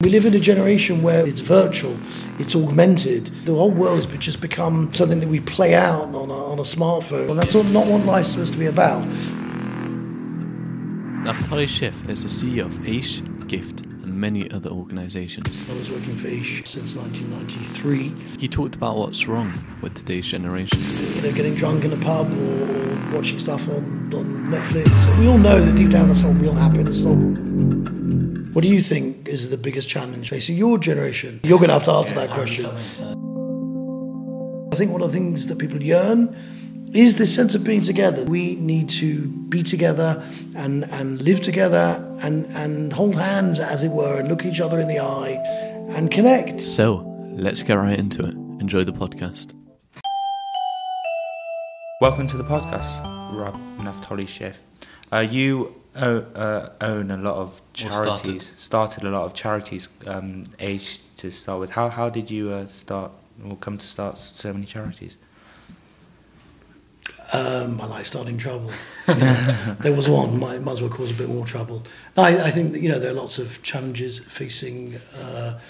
We live in a generation where it's virtual, it's augmented. The whole world has just become something that we play out on a, on a smartphone. And that's not what life's supposed to be about. Naftali Schiff is the CEO of Aish, Gift, and many other organizations. I was working for Aish since 1993. He talked about what's wrong with today's generation. You know, getting drunk in a pub or, watching stuff on, on Netflix. We all know that deep down that's not real happiness. Not what do you think is the biggest challenge facing your generation? You're going to have to answer that question. I think one of the things that people yearn is this sense of being together. We need to be together and, and live together and, and hold hands, as it were, and look each other in the eye and connect. So let's get right into it. Enjoy the podcast. Welcome to the podcast, Rob Naftali Schiff. Uh, you uh, own a lot of charities. Started. started. a lot of charities. Um, Aish to start with. How how did you uh, start or come to start so many charities? Um, I like starting trouble. there was one, might, might as well cause a bit more trouble. I, I think that, you know there are lots of challenges facing uh,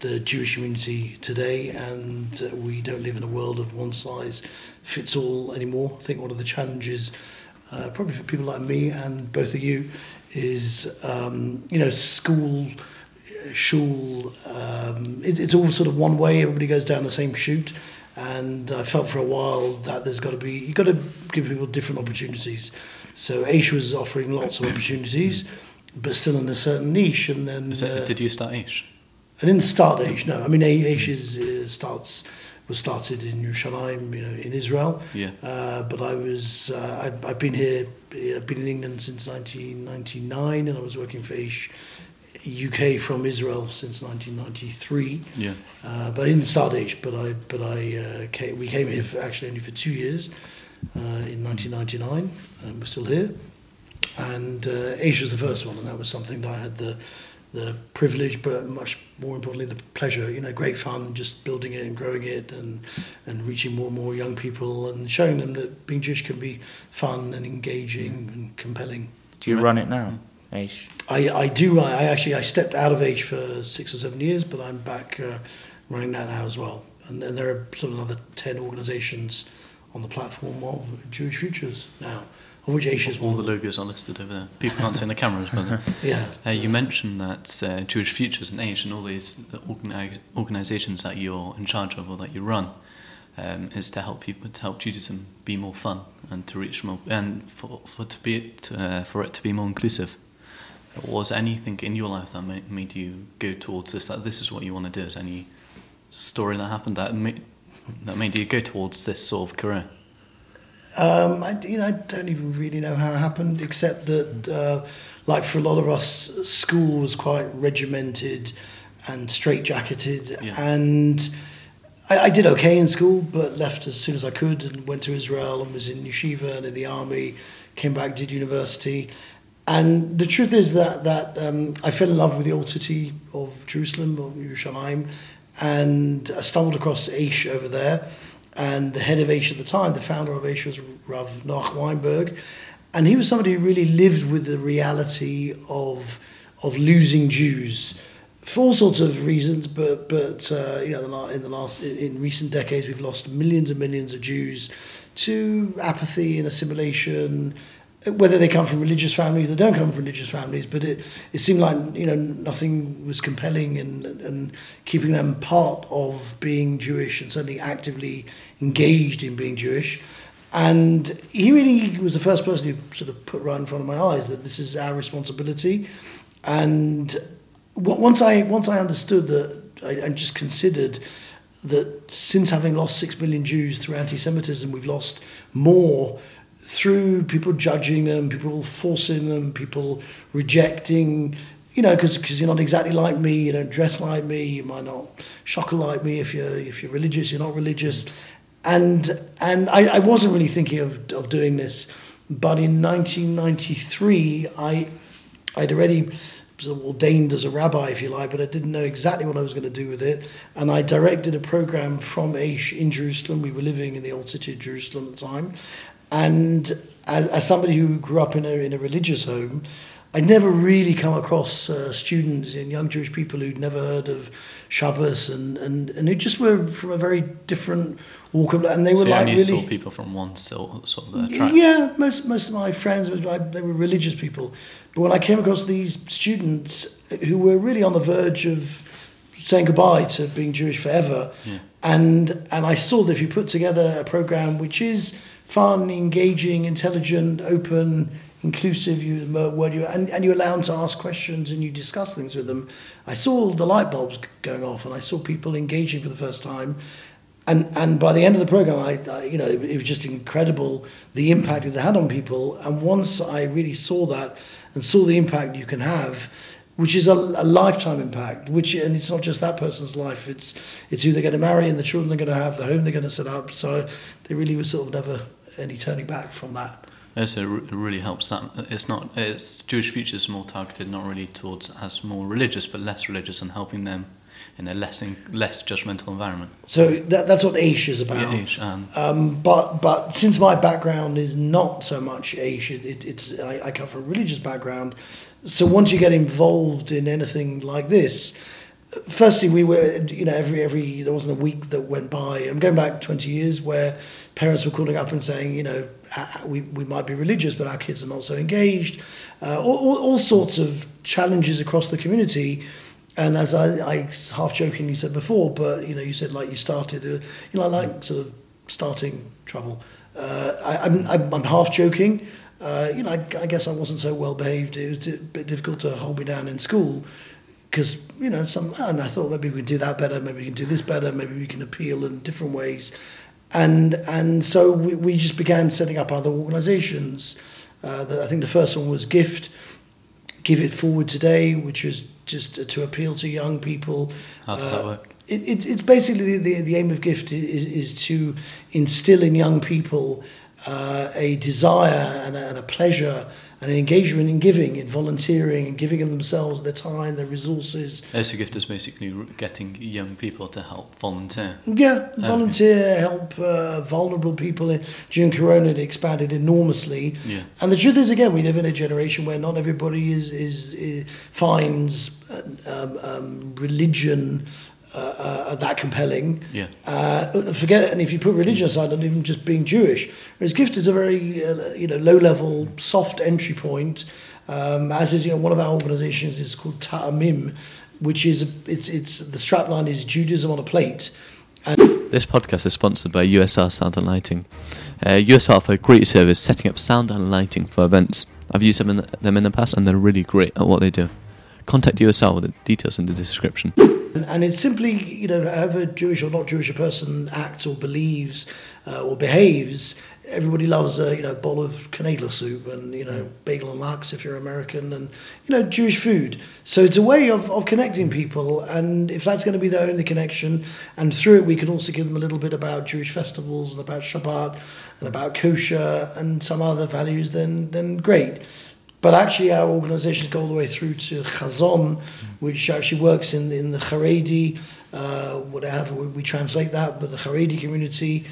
the Jewish community today, and uh, we don't live in a world of one size fits all anymore. I think one of the challenges uh, probably for people like me and both of you, is um, you know school, shul. Um, it, it's all sort of one way. Everybody goes down the same chute, and I felt for a while that there's got to be you got to give people different opportunities. So Aish was offering lots of opportunities, but still in a certain niche. And then it, uh, did you start Aish? I didn't start Aish. No, I mean Aish is, uh, starts was started in Yerushalayim, you know, in Israel. Yeah. Uh, but I was, uh, I, I've been here, I've been in England since 1999, and I was working for Aish UK from Israel since 1993. Yeah. Uh, but I didn't start but I, but I uh, came, we came here for, actually only for two years uh, in 1999, and we're still here. And uh, was the first one, and that was something that I had the the privilege, but much more importantly, the pleasure. You know, great fun just building it and growing it and and reaching more and more young people and showing them that being Jewish can be fun and engaging and compelling. Do you run it now, Aish? I, I do. I actually I stepped out of Aish for six or seven years, but I'm back uh, running that now as well. And, and there are sort of another ten organisations on the platform of Jewish Futures now which Asia's All the logos are listed over there. People can't see in the cameras, but yeah. Uh, you mentioned that uh, Jewish Futures and Aish and all these organi- organisations that you're in charge of or that you run um, is to help people to help Judaism be more fun and to reach more and for, for to be to, uh, for it to be more inclusive. Was anything in your life that made, made you go towards this? That this is what you want to do? Is any story that happened that made, that made you go towards this sort of career? Um, I, you know, I don't even really know how it happened, except that, uh, like for a lot of us, school was quite regimented and straitjacketed, yeah. and I, I, did okay in school, but left as soon as I could and went to Israel and was in yeshiva and in the army. Came back, did university, and the truth is that that um, I fell in love with the old city of Jerusalem, or Yerushalayim, and I stumbled across Aish over there and the head of Aish at the time, the founder of Aish was Rav Noach Weinberg, and he was somebody who really lived with the reality of of losing Jews for all sorts of reasons. But but uh, you know, in the last in recent decades, we've lost millions and millions of Jews to apathy and assimilation whether they come from religious families or don't come from religious families, but it, it seemed like you know nothing was compelling and, and keeping them part of being Jewish and certainly actively engaged in being Jewish. And he really was the first person who sort of put right in front of my eyes that this is our responsibility. And once I once I understood that, I, I just considered that since having lost six million Jews through anti-Semitism, we've lost more through people judging them, people forcing them, people rejecting, you know, because you're not exactly like me, you don't dress like me, you might not shocker like me if you're if you're religious, you're not religious, and and I, I wasn't really thinking of of doing this, but in 1993 I I'd already sort of ordained as a rabbi, if you like, but I didn't know exactly what I was going to do with it. And I directed a program from Aish in Jerusalem. We were living in the old city of Jerusalem at the time. And as, as somebody who grew up in a, in a religious home, I'd never really come across uh, students and young Jewish people who'd never heard of Shabbos and, and, and who just were from a very different walk of life. And they were so like you only really. saw people from one sort, of track. Yeah, most most of my friends they were religious people, but when I came across these students who were really on the verge of saying goodbye to being Jewish forever, Yeah. and and I saw that if you put together a program which is fun, engaging, intelligent, open, inclusive, you word you and, and you allow them to ask questions and you discuss things with them. I saw the light bulbs going off, and I saw people engaging for the first time. And, and by the end of the program, I, I you know, it, it was just incredible the impact it had on people. And once I really saw that and saw the impact you can have, which is a, a lifetime impact, which and it's not just that person's life, it's it's who they're going to marry and the children they're going to have, the home they're going to set up. So there really was sort of never any turning back from that. Also, it really helps that it's not it's Jewish Future is more targeted, not really towards as more religious, but less religious, and helping them in a less in, less judgmental environment. So that, that's what Aish is about. Yeah, each, and Um, but but since my background is not so much Aish, it, it, it's I, I come from a religious background. So once you get involved in anything like this, firstly we were you know every every there wasn't a week that went by. I'm going back 20 years where parents were calling up and saying you know "Ah, we we might be religious but our kids are not so engaged. Uh, all, all, sorts of challenges across the community. And as I, I half jokingly said before, but you know, you said like you started, uh, you know, like sort of starting trouble. Uh, I, I'm, I'm half joking. Uh, you know, I, I guess I wasn't so well behaved. It was a bit difficult to hold me down in school because you know, some and I thought maybe we can do that better, maybe we can do this better, maybe we can appeal in different ways, and and so we, we just began setting up other organisations. Uh, that I think the first one was Gift, Give It Forward Today, which was just to appeal to young people. how does Uh, that work? It, it, it's basically the, the aim of gift is, is to instill in young people uh, a desire and a, and a pleasure and an engagement in giving, in volunteering, and giving of themselves, their time, their resources. Also, gift is basically getting young people to help volunteer. Yeah, volunteer, help uh, vulnerable people. During Corona, it expanded enormously. Yeah. And the truth is, again, we live in a generation where not everybody is is, is finds um, um, religion uh, uh, that compelling. Yeah. Uh, forget it. And if you put religion aside, and even just being Jewish, whereas gift is a very uh, you know low level, soft entry point. Um, as is you know one of our organisations is called Ta'amim, which is it's it's the strapline is Judaism on a plate. This podcast is sponsored by USR Sound and Lighting. Uh, USR for a great service setting up sound and lighting for events. I've used them in, the, them in the past and they're really great at what they do. Contact USR with the details in the description. And, it's simply, you know, however Jewish or not Jewish a person acts or believes uh, or behaves, everybody loves a, you know, bowl of Canadla soup and, you know, bagel and lax if you're American and, you know, Jewish food. So it's a way of, of connecting people. And if that's going to be their only connection, and through it we can also give them a little bit about Jewish festivals and about Shabbat and about kosher and some other values, then, then great. But actually, our organisations go all the way through to Chazon, which actually works in in the Haredi, uh, whatever we, translate that, but the Haredi community,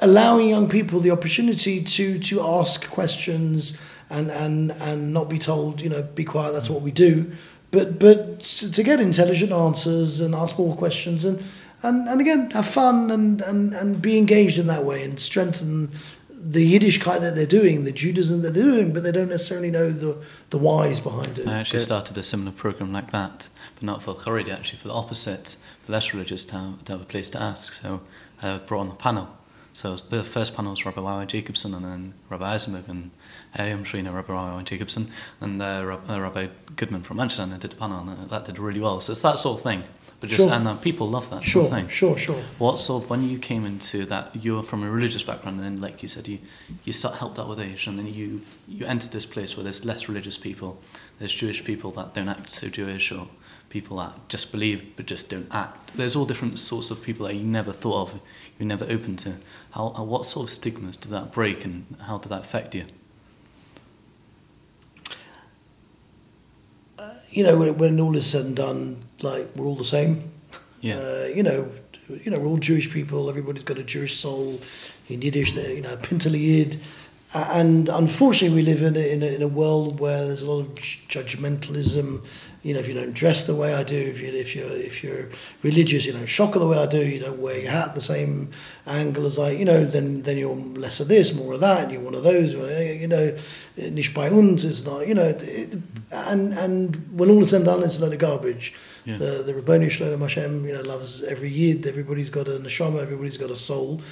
allowing young people the opportunity to to ask questions and and and not be told, you know, be quiet. That's what we do, but but to to get intelligent answers and ask more questions and. And, and again, have fun and, and, and be engaged in that way and strengthen the Yiddishkeit that they're doing, the Judaism they're doing, but they don't necessarily know the, the whys behind it. I actually started a similar program like that, but not for Haredi, actually for the opposite, for less religious to have, to have a place to ask. So I brought on a panel. So the first panel was Rabbi Wawa Jacobson and then Rabbi Eisenberg and uh, I'm sure you know Rabbi Wawa Jacobson and uh, uh, Rabbi Goodman from Manchester and I did the panel and uh, that did really well. So it's that sort of thing. But just Sure. and uh, people love that Sure, sort of thing. sure, sure. What sort of, when you came into that, you're from a religious background, and then, like you said, you, you start helped out with Aish, and then you, you entered this place where there's less religious people, there's Jewish people that don't act so Jewish, or people that just believe but just don't act. There's all different sorts of people that you never thought of, you never opened to. How, uh, what sort of stigmas did that break, and how did that affect you? You know, when, when all is said and done, like we're all the same. Yeah. Uh, you know, you know, we're all Jewish people. Everybody's got a Jewish soul. In Yiddish, they're, you know, pintele yid. and unfortunately, we live in a, in a, in a world where there's a lot of judgmentalism. You know, if you don't dress the way I do, if you if you're if you're religious, you don't shocker the way I do, you don't wear your hat the same angle as I, you know, then then you're less of this, more of that, and you're one of those. You know, nicht bei uns is not, you know, it, and and when all is said and done, it's a load of garbage. Yeah. The the Rabboni Shalom Hashem, you know, loves every yid. Everybody's got a neshama. Everybody's got a soul.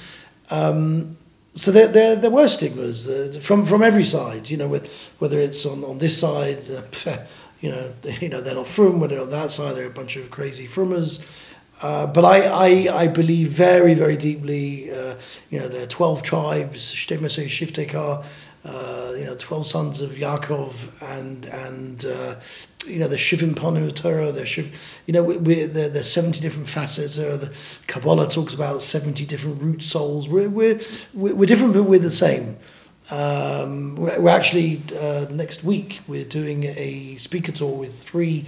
Um, so there, there, there were stigmas uh, from from every side. You know, with, whether it's on, on this side, uh, you know, you know they're not from. Whether on that side, they're a bunch of crazy frummers. Uh, but I, I, I believe very, very deeply, uh, you know, there are 12 tribes, Shtemesei Shiftekar, uh, you know, 12 sons of Yaakov, and, and uh, you know, the Shivim Panu Torah, the Shiv, you know, we, we, there, there's 70 different facets. Uh, the Kabbalah talks about 70 different root souls. We're, we're, we're different, but we're the same. Um, we're, we're actually, uh, next week, we're doing a speaker tour with three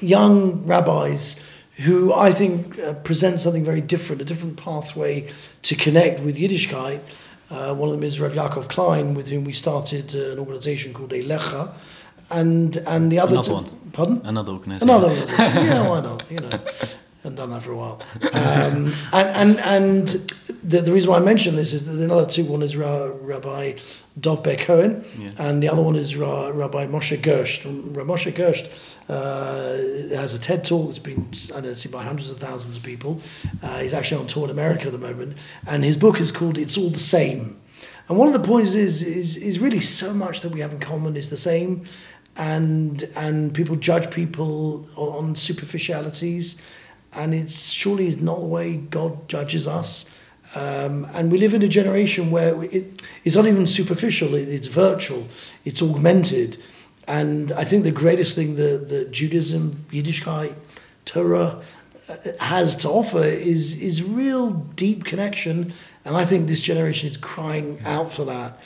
young rabbis who I think uh, present something very different, a different pathway to connect with Yiddishkeit. Uh, one of them is Rav Yaakov Klein, with whom we started uh, an organization called Elecha. And, and the other Another two, one. Pardon? Another organisation. Another one. yeah, why not? You know, and done that for a while. Um, and and, and the, the reason why I mention this is that the other two, one is Ra, Rabbi Dov Ber Cohen, Yeah. and the other one is Ra, Rabbi Moshe Gersht. And Rabbi Moshe Gersht uh, has a TED talk. It's been I know, seen by hundreds of thousands of people. Uh, he's actually on tour in America at the moment, and his book is called "It's All the Same." And one of the points is is is really so much that we have in common is the same, and and people judge people on, superficialities, and it's surely is not the way God judges us. Um, and we live in a generation where it, it's not even superficial; it, it's virtual, it's augmented, and I think the greatest thing that, that Judaism, Yiddishkeit, Torah uh, has to offer is is real deep connection, and I think this generation is crying out for that,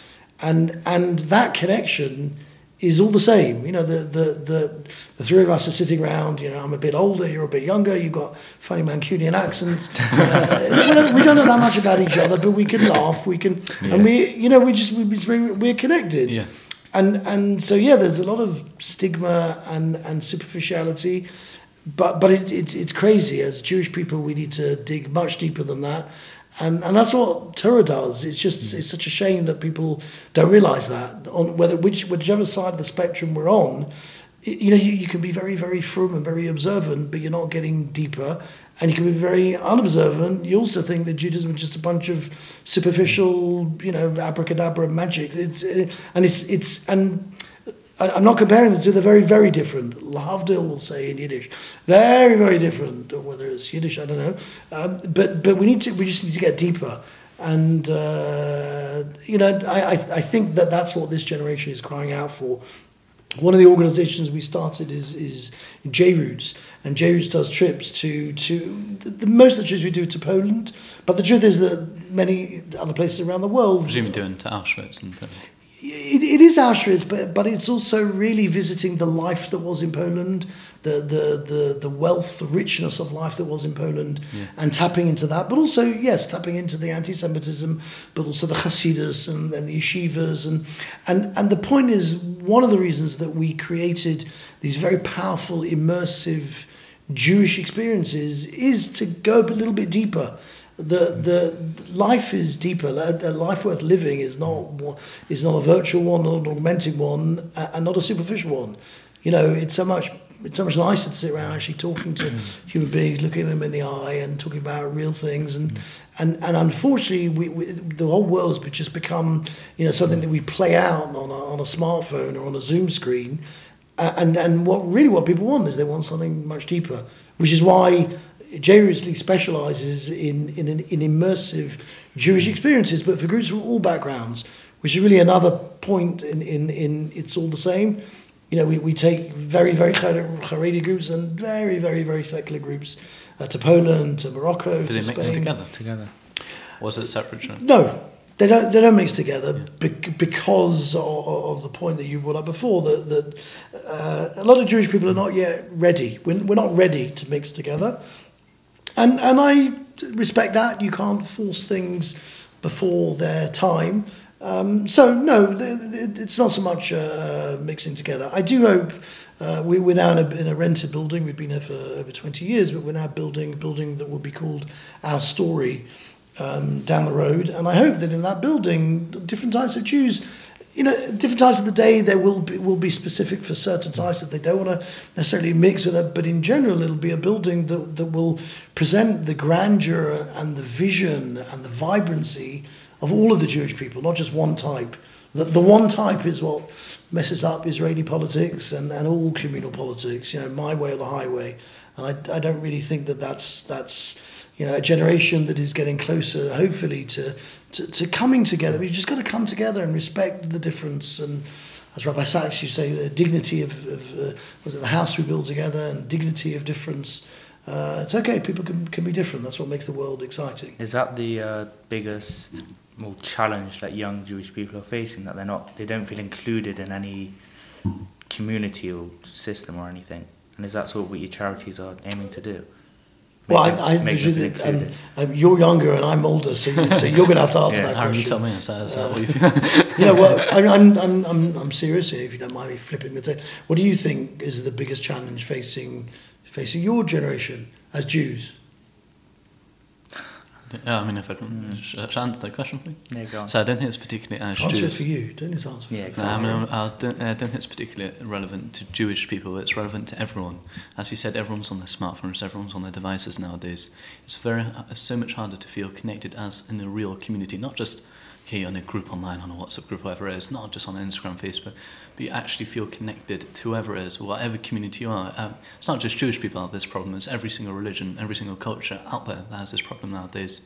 and and that connection is all the same. You know, the the the, the three of us are sitting around. You know, I'm a bit older, you're a bit younger. You've got funny Mancunian accents. Uh, we, don't, we don't know that much about each other, but we can laugh. We can, and we, you know, we just we, we're we're connected. Yeah. And and so yeah, there's a lot of stigma and and superficiality, but but it, it's it's crazy. As Jewish people, we need to dig much deeper than that, and and that's what Torah does. It's just it's such a shame that people don't realize that on whether which whichever side of the spectrum we're on. it- You know, you, you can be very, very frum and very observant, but you're not getting deeper. And you can be very unobservant. You also think that Judaism is just a bunch of superficial, you know, abracadabra magic. It's uh, and it's it's and I'm not comparing the two. They're very, very different. Lahavdil will say in Yiddish, very, very different. Whether it's Yiddish, I don't know. Um, but but we need to. We just need to get deeper. And uh, you know, I, I think that that's what this generation is crying out for. One of the organisations we started is is J Roots, and J Roots does trips to to the, most of the trips we do to Poland. But the truth is that many other places around the world Presumably doing to Auschwitz and. It, it is Auschwitz, but but it's also really visiting the life that was in Poland, the the the, the wealth, the richness of life that was in Poland, Yeah. and tapping into that. But also, yes, tapping into the anti-Semitism, but also the Hasidus and, and the yeshivas, and and and the point is one of the reasons that we created these very powerful, immersive Jewish experiences is to go a little bit deeper the the life is deeper. A life worth living is not is not a virtual one, not an augmented one, and not a superficial one. You know, it's so much it's so much nicer to sit around actually talking to human beings, looking them in the eye, and talking about real things. And and and unfortunately, we, we the whole world has just become you know something that we play out on a, on a smartphone or on a Zoom screen. Uh, and and what really what people want is they want something much deeper, which is why J Roosley specialises in in, in immersive Jewish experiences, but for groups from all backgrounds, which is really another point in in, in it's all the same. You know, we, we take very very Haredi groups and very very very secular groups uh, to Poland, to Morocco, Do to they Spain. mix together? together. Was it separate? No, they don't. They don't mix together bec- because of, of the point that you brought up before. That that uh, a lot of Jewish people are not yet ready. We're, we're not ready to mix together, and and I respect that. You can't force things before their time. Um, so no, it's not so much uh, mixing together. I do hope uh, we, we're now in a, in a rented building. We've been here for over 20 years, but we're now building a building that will be called Our Story um, down the road. And I hope that in that building, different types of Jews you know, different times of the day there will be, will be specific for certain types that they don't want to necessarily mix with it. But in general, it'll be a building that, that will present the grandeur and the vision and the vibrancy of all of the Jewish people, not just one type. The, the one type is what messes up Israeli politics and, and all communal politics, you know, my way or the highway. And I, I don't really think that that's, that's you know, a generation that is getting closer, hopefully, to, to, to coming together. We've just got to come together and respect the difference. And as Rabbi Sacks, you say, the dignity of, of uh, was it the house we build together and dignity of difference. Uh, it's okay, people can, can be different. That's what makes the world exciting. Is that the uh, biggest more challenge that young Jewish people are facing? That they're not, they don't feel included in any community or system or anything? And is that sort of what your charities are aiming to do? Well, I, I, um, um, you're younger and I'm older, so, you, so you're going to have to answer yeah, that Aaron, question. you tell me. Is that, is that uh, what you, you know, well, I, I'm, I'm, I'm, I'm serious here, if you don't mind me flipping the table. What do you think is the biggest challenge facing facing your generation as Jews? Yeah, I mean, if I can mm. answer that question, please. Yeah, go on. So I don't think it's particularly as answer Jews. it for you. Don't just answer. Yeah, exactly. No, I mean, I don't, I don't think it's particularly relevant to Jewish people. It's relevant to everyone. As you said, everyone's on their smartphones, everyone's on their devices nowadays. It's very, it's so much harder to feel connected as in a real community, not just okay on a group online, on a WhatsApp group, whatever it is, not just on Instagram, Facebook, but you actually feel connected to whoever it is, whatever community you are. Um, it's not just Jewish people have this problem. It's every single religion, every single culture out there that has this problem nowadays.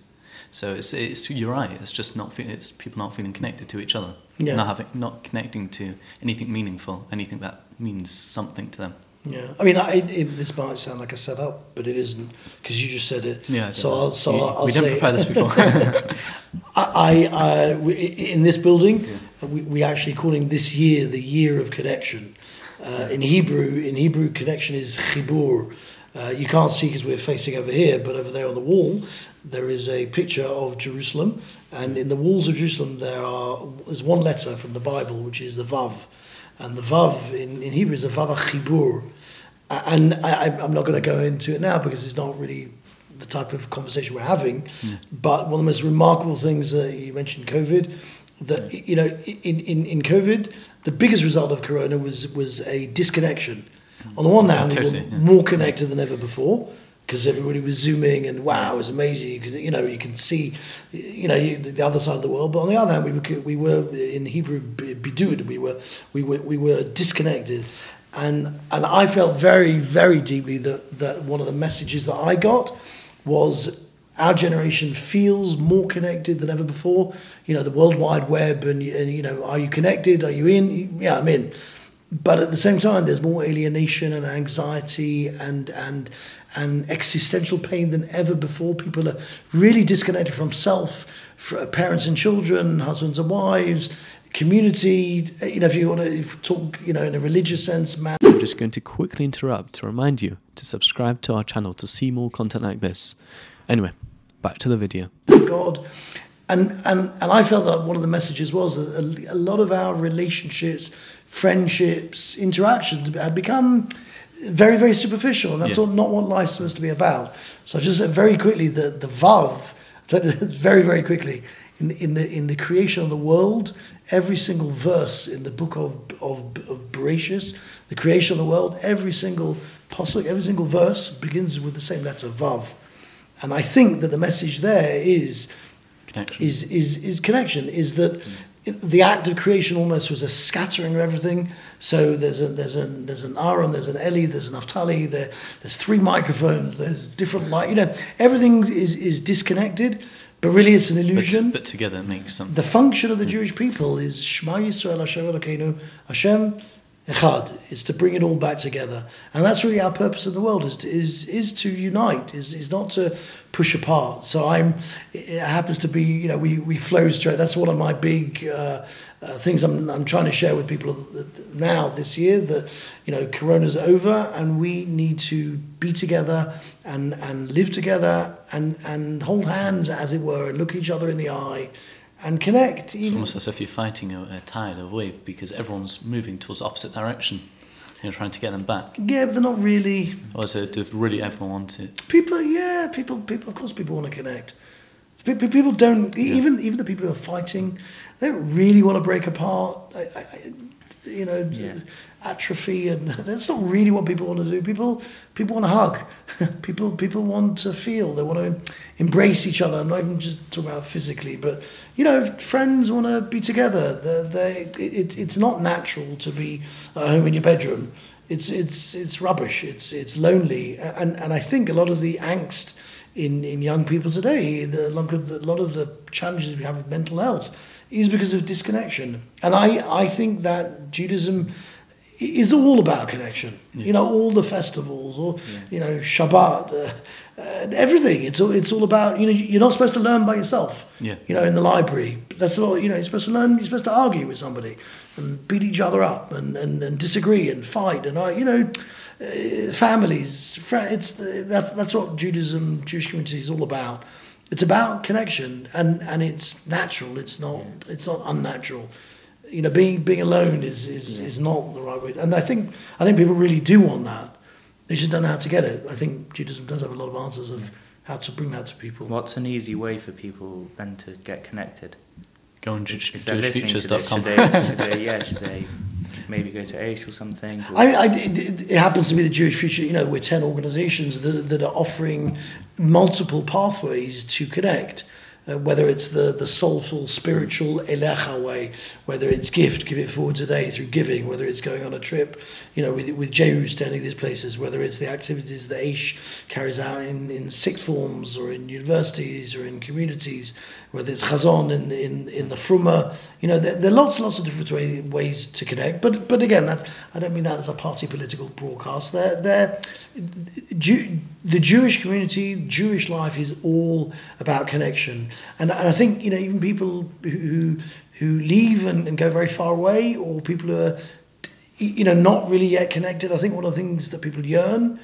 So it's, it's you're right. It's just not it's people not feeling connected to each other, yeah. not having not connecting to anything meaningful, anything that means something to them. Yeah, I mean, I, it, this might sound like a setup, but it isn't because you just said it. Yeah. So I'll, so you, I'll we didn't prepare this before. I, I, we, in this building, yeah. we, we actually calling this year the year of connection. Uh, in Hebrew, in Hebrew, connection is chibur. Uh, you can't see because we're facing over here, but over there on the wall, there is a picture of Jerusalem, and in the walls of Jerusalem there are there's one letter from the Bible which is the Vav, and the Vav in, in Hebrew is a Vav Chibur, and I, I'm not going to go into it now because it's not really the type of conversation we're having. Mm. But one of the most remarkable things that you mentioned, COVID, that you know in, in, in COVID, the biggest result of Corona was was a disconnection. On the one hand, totally, we were yeah. more connected than ever before because everybody was zooming and wow, it was amazing. You could, you know, you can see, you know, the other side of the world. But on the other hand, we were, we were in Hebrew bidud. We were, we were, we were disconnected, and and I felt very, very deeply that that one of the messages that I got was our generation feels more connected than ever before. You know, the World Wide Web, and, and you know, are you connected? Are you in? Yeah, I'm in but at the same time, there's more alienation and anxiety and and and existential pain than ever before. People are really disconnected from self, parents and children, husbands and wives, community. You know, if you want to talk, you know, in a religious sense, man. I'm just going to quickly interrupt to remind you to subscribe to our channel to see more content like this. Anyway, back to the video. God and, and, and I felt that one of the messages was that a, a lot of our relationships, friendships, interactions had become very, very superficial. And that's yeah. not what life's supposed to be about. So just very quickly, the, the Vav, very, very quickly, in, in, the, in the creation of the world, every single verse in the book of, of, of Bereshit, the creation of the world, every single pasuk, every single verse begins with the same letter, Vav. And I think that the message there is connection. is is is connection is that mm. the act of creation almost was a scattering of everything. So there's a there's a there's an Aaron, there's an Eli, there's an Naftali, there there's three microphones, there's different light. You know, everything is is disconnected. But really, it's an illusion. But, but together it makes something. The function of the Jewish people is Shema Yisrael Hashem Elokeinu Hashem Echad, is to bring it all back together. And that's really our purpose in the world, is to, is, is to unite, is, is not to push apart. So I'm, it happens to be, you know, we, we flow straight. That's one of my big uh, uh, things I'm, I'm trying to share with people now this year, that, you know, Corona's over and we need to be together and, and live together and, and hold hands, as it were, and look each other in the eye and connect. It's almost as if you're fighting a, a tide, a wave, because everyone's moving towards the opposite direction. You're trying to get them back. Yeah, but they're not really. Or is it, does really everyone want it? People, yeah, people, people. Of course, people want to connect. People don't. Yeah. Even even the people who are fighting, they don't really want to break apart. I, I, you know, yeah. Atrophy, and that's not really what people want to do. People people want to hug. people people want to feel. They want to embrace each other. I'm not even just talking about physically, but you know, friends want to be together. They, they it, it's not natural to be at home in your bedroom. It's it's it's rubbish. It's it's lonely, and and I think a lot of the angst in in young people today, the, a lot of the challenges we have with mental health is because of disconnection. And I, I think that Judaism is all about connection. Yeah. You know, all the festivals, or yeah. you know, Shabbat, uh, uh, everything. It's all it's all about. You know, you're not supposed to learn by yourself. Yeah. You know, in the library, that's all. You know, you're supposed to learn. You're supposed to argue with somebody and beat each other up and and, and disagree and fight and I, you know. Uh, families, it's the, that's that's what Judaism, Jewish community is all about it's about connection and, and it's natural. It's not it's not unnatural. You know, being being alone is, is, yeah. is not the right way. And I think I think people really do want that. They just don't know how to get it. I think Judaism does have a lot of answers of how to bring that to people. What's an easy way for people then to get connected? Go on JewishFutures.com. Should, should they, yeah, should they maybe go to Aish or something? Or? I, I, it, it, happens to be the Jewish Future. You know, we're ten organisations that, that are offering multiple pathways to connect uh, whether it's the, the soulful, spiritual elecha way, whether it's gift, give it forward today through giving, whether it's going on a trip, you know, with, with Jehu standing these places, whether it's the activities that Aish carries out in, in sixth forms or in universities or in communities, whether it's Chazon in, in, in the Fruma, you know, there, there are lots and lots of different way, ways to connect. But but again, that, I don't mean that as a party political broadcast. They're, they're, the Jewish community, Jewish life is all about connection. And, and I think, you know, even people who, who leave and, and go very far away or people who are, you know, not really yet connected, I think one of the things that people yearn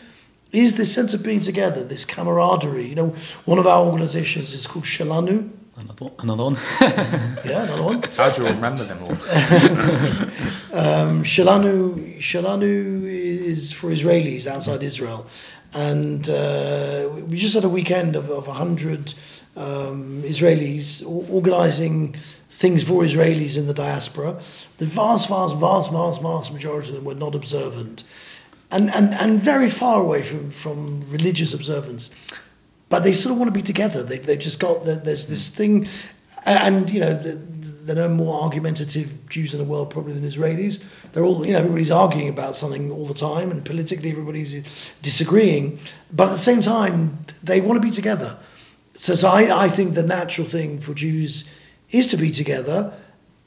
is this sense of being together, this camaraderie. You know, one of our organizations is called Shalanu. Another, another one. yeah, another one. How do you remember them all? um, Shalanu, Shalanu is for Israelis outside Israel. And uh, we just had a weekend of, of 100 um, Israelis organising things for Israelis in the diaspora. The vast, vast, vast, vast, vast majority of them were not observant and, and, and very far away from, from religious observance. But they sort of want to be together. They, they've just got, the, there's this thing, and, you know, the, there are more argumentative Jews in the world probably than Israelis. They're all, you know, everybody's arguing about something all the time, and politically everybody's disagreeing. But at the same time, they want to be together. So, so I, I think the natural thing for Jews is to be together,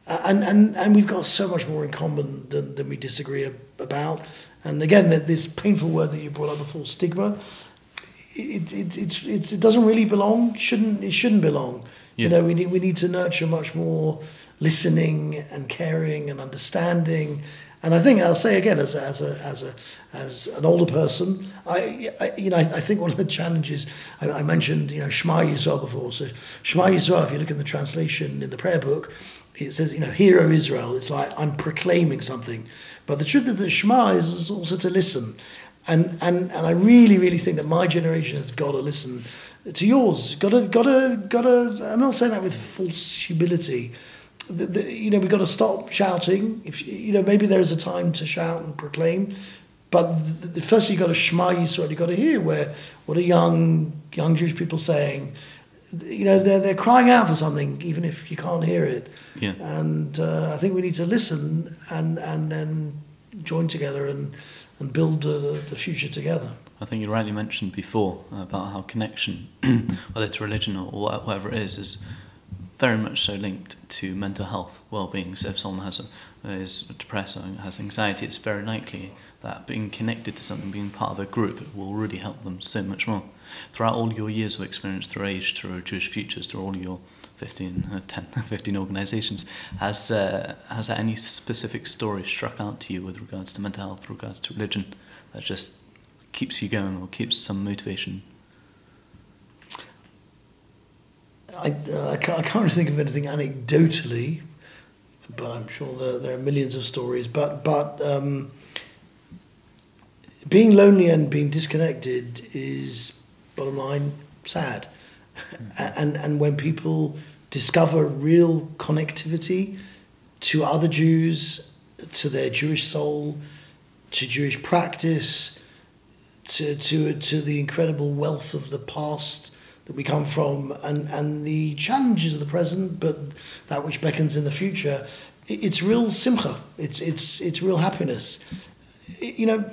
uh, and, and, and we've got so much more in common than, than we disagree about. And again, this painful word that you brought up before, stigma, it, it, it's, it's, it doesn't really belong. Shouldn't it shouldn't belong. Yeah. You know, we need we need to nurture much more listening and caring and understanding. And I think I'll say again, as a, as a as a as an older person, I, I you know I, I, think one of the challenges I, I, mentioned you know Shema Yisrael before. So Shema Yisrael, if you look in the translation in the prayer book, it says you know Hear O Israel. It's like I'm proclaiming something, but the truth of the Shema is also to listen. And, and, and I really, really think that my generation has got to listen to yours. Got to, got to, got to. I'm not saying that with false humility. The, the, you know, we've got to stop shouting. If you know, maybe there is a time to shout and proclaim, but the, the first you've got to shema Yisrael. You've got to hear where what are young young Jewish people saying. You know, they're they're crying out for something, even if you can't hear it. Yeah. And uh, I think we need to listen and and then join together and and build uh, the future together. I think you rightly mentioned before about how connection, whether it's religion or whatever it is, is very much so linked to mental health, well-being. So if someone has a, is depressed or has anxiety, it's very likely that being connected to something, being part of a group, will really help them so much more. Throughout all your years of experience through Aish, through Jewish Futures, through all your 15, uh, 10, 15 organisations, has, uh, has any specific story struck out to you with regards to mental health, with regards to religion, that just keeps you going or keeps some motivation? I, uh, I, can't, I can't think of anything anecdotally, but I'm sure there, there are millions of stories. But but um, being lonely and being disconnected is bottom line sad, mm-hmm. and and when people discover real connectivity to other Jews, to their Jewish soul, to Jewish practice, to to to the incredible wealth of the past that we come from and, and the challenges of the present, but that which beckons in the future, it's real simcha. It's, it's, it's real happiness. You know,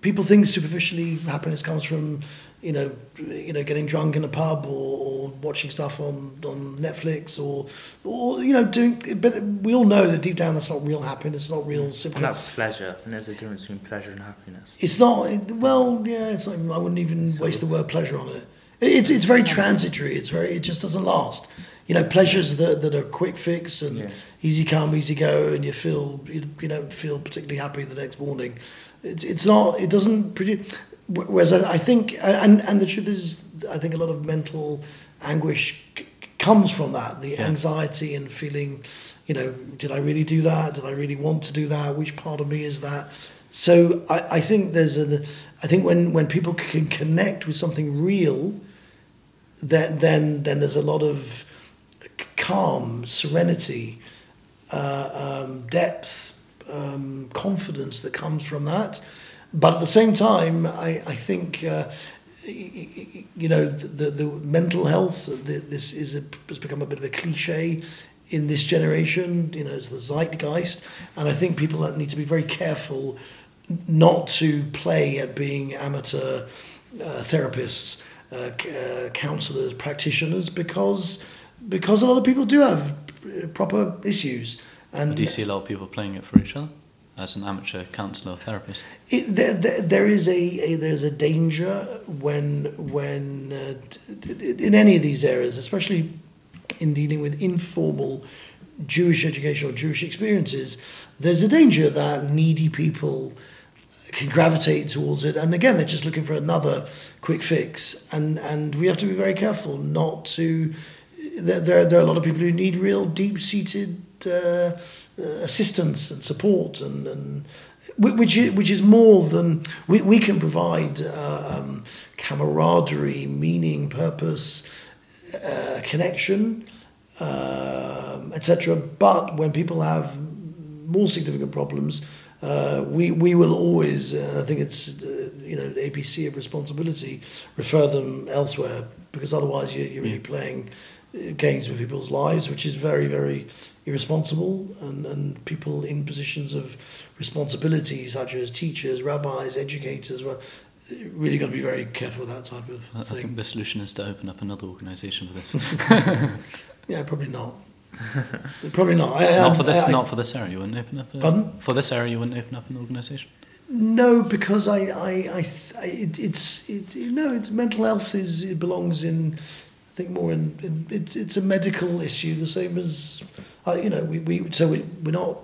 people think superficially happiness comes from, you know, you know, getting drunk in a pub or, or watching stuff on, on Netflix or, or, you know, doing, but we all know that deep down that's not real happiness, it's not real simcha. And that's pleasure. And there's a difference between pleasure and happiness. It's not, well, yeah, it's like, I wouldn't even so, waste the word pleasure on it it's it's very transitory. It's very it just doesn't last. You know, pleasures that, that are quick fix and yeah. easy come, easy go, and you feel you, you don't feel particularly happy the next morning. It's it's not. It doesn't produce. Whereas I think, and and the truth is, I think a lot of mental anguish comes from that. The yeah. anxiety and feeling, you know, did I really do that? Did I really want to do that? Which part of me is that? So I, I think there's a, I think when, when people can connect with something real, then then then there's a lot of calm, serenity, uh, um, depth, um, confidence that comes from that. But at the same time, I, I think uh, you know the, the mental health. The, this is a, has become a bit of a cliche in this generation. You know, it's the zeitgeist, and I think people need to be very careful not to play at being amateur uh, therapists uh, uh, counselors, practitioners, because because a lot of people do have proper issues. And do you see a lot of people playing it for each other? as an amateur counsellor or therapist? It, there, there, there is a, a, there's a danger when when uh, in any of these areas, especially in dealing with informal Jewish education or Jewish experiences, there's a danger that needy people can gravitate towards it. And again, they're just looking for another quick fix. And, and we have to be very careful not to. There, there, there are a lot of people who need real deep seated uh, assistance and support, and, and which is, which is more than we, we can provide uh, um, camaraderie, meaning, purpose, uh, connection, um, etc. But when people have more significant problems, uh, we we will always, uh, I think it's uh, you know APC of responsibility, refer them elsewhere because otherwise you're, you're really playing uh, games with people's lives, which is very very irresponsible, and, and people in positions of responsibility such as teachers, rabbis, educators, well, really got to be very careful with that type of I, thing. I think the solution is to open up another organisation for this. yeah, probably not. Probably not. I, not for this. I, not for this area. You wouldn't open up. A, pardon? For this area, you wouldn't open up an organisation. No, because I, I, I, I it, it's, it, no, it's mental health is it belongs in, I think more in, in it's, it's a medical issue, the same as, uh, you know, we, we, so we, we're not,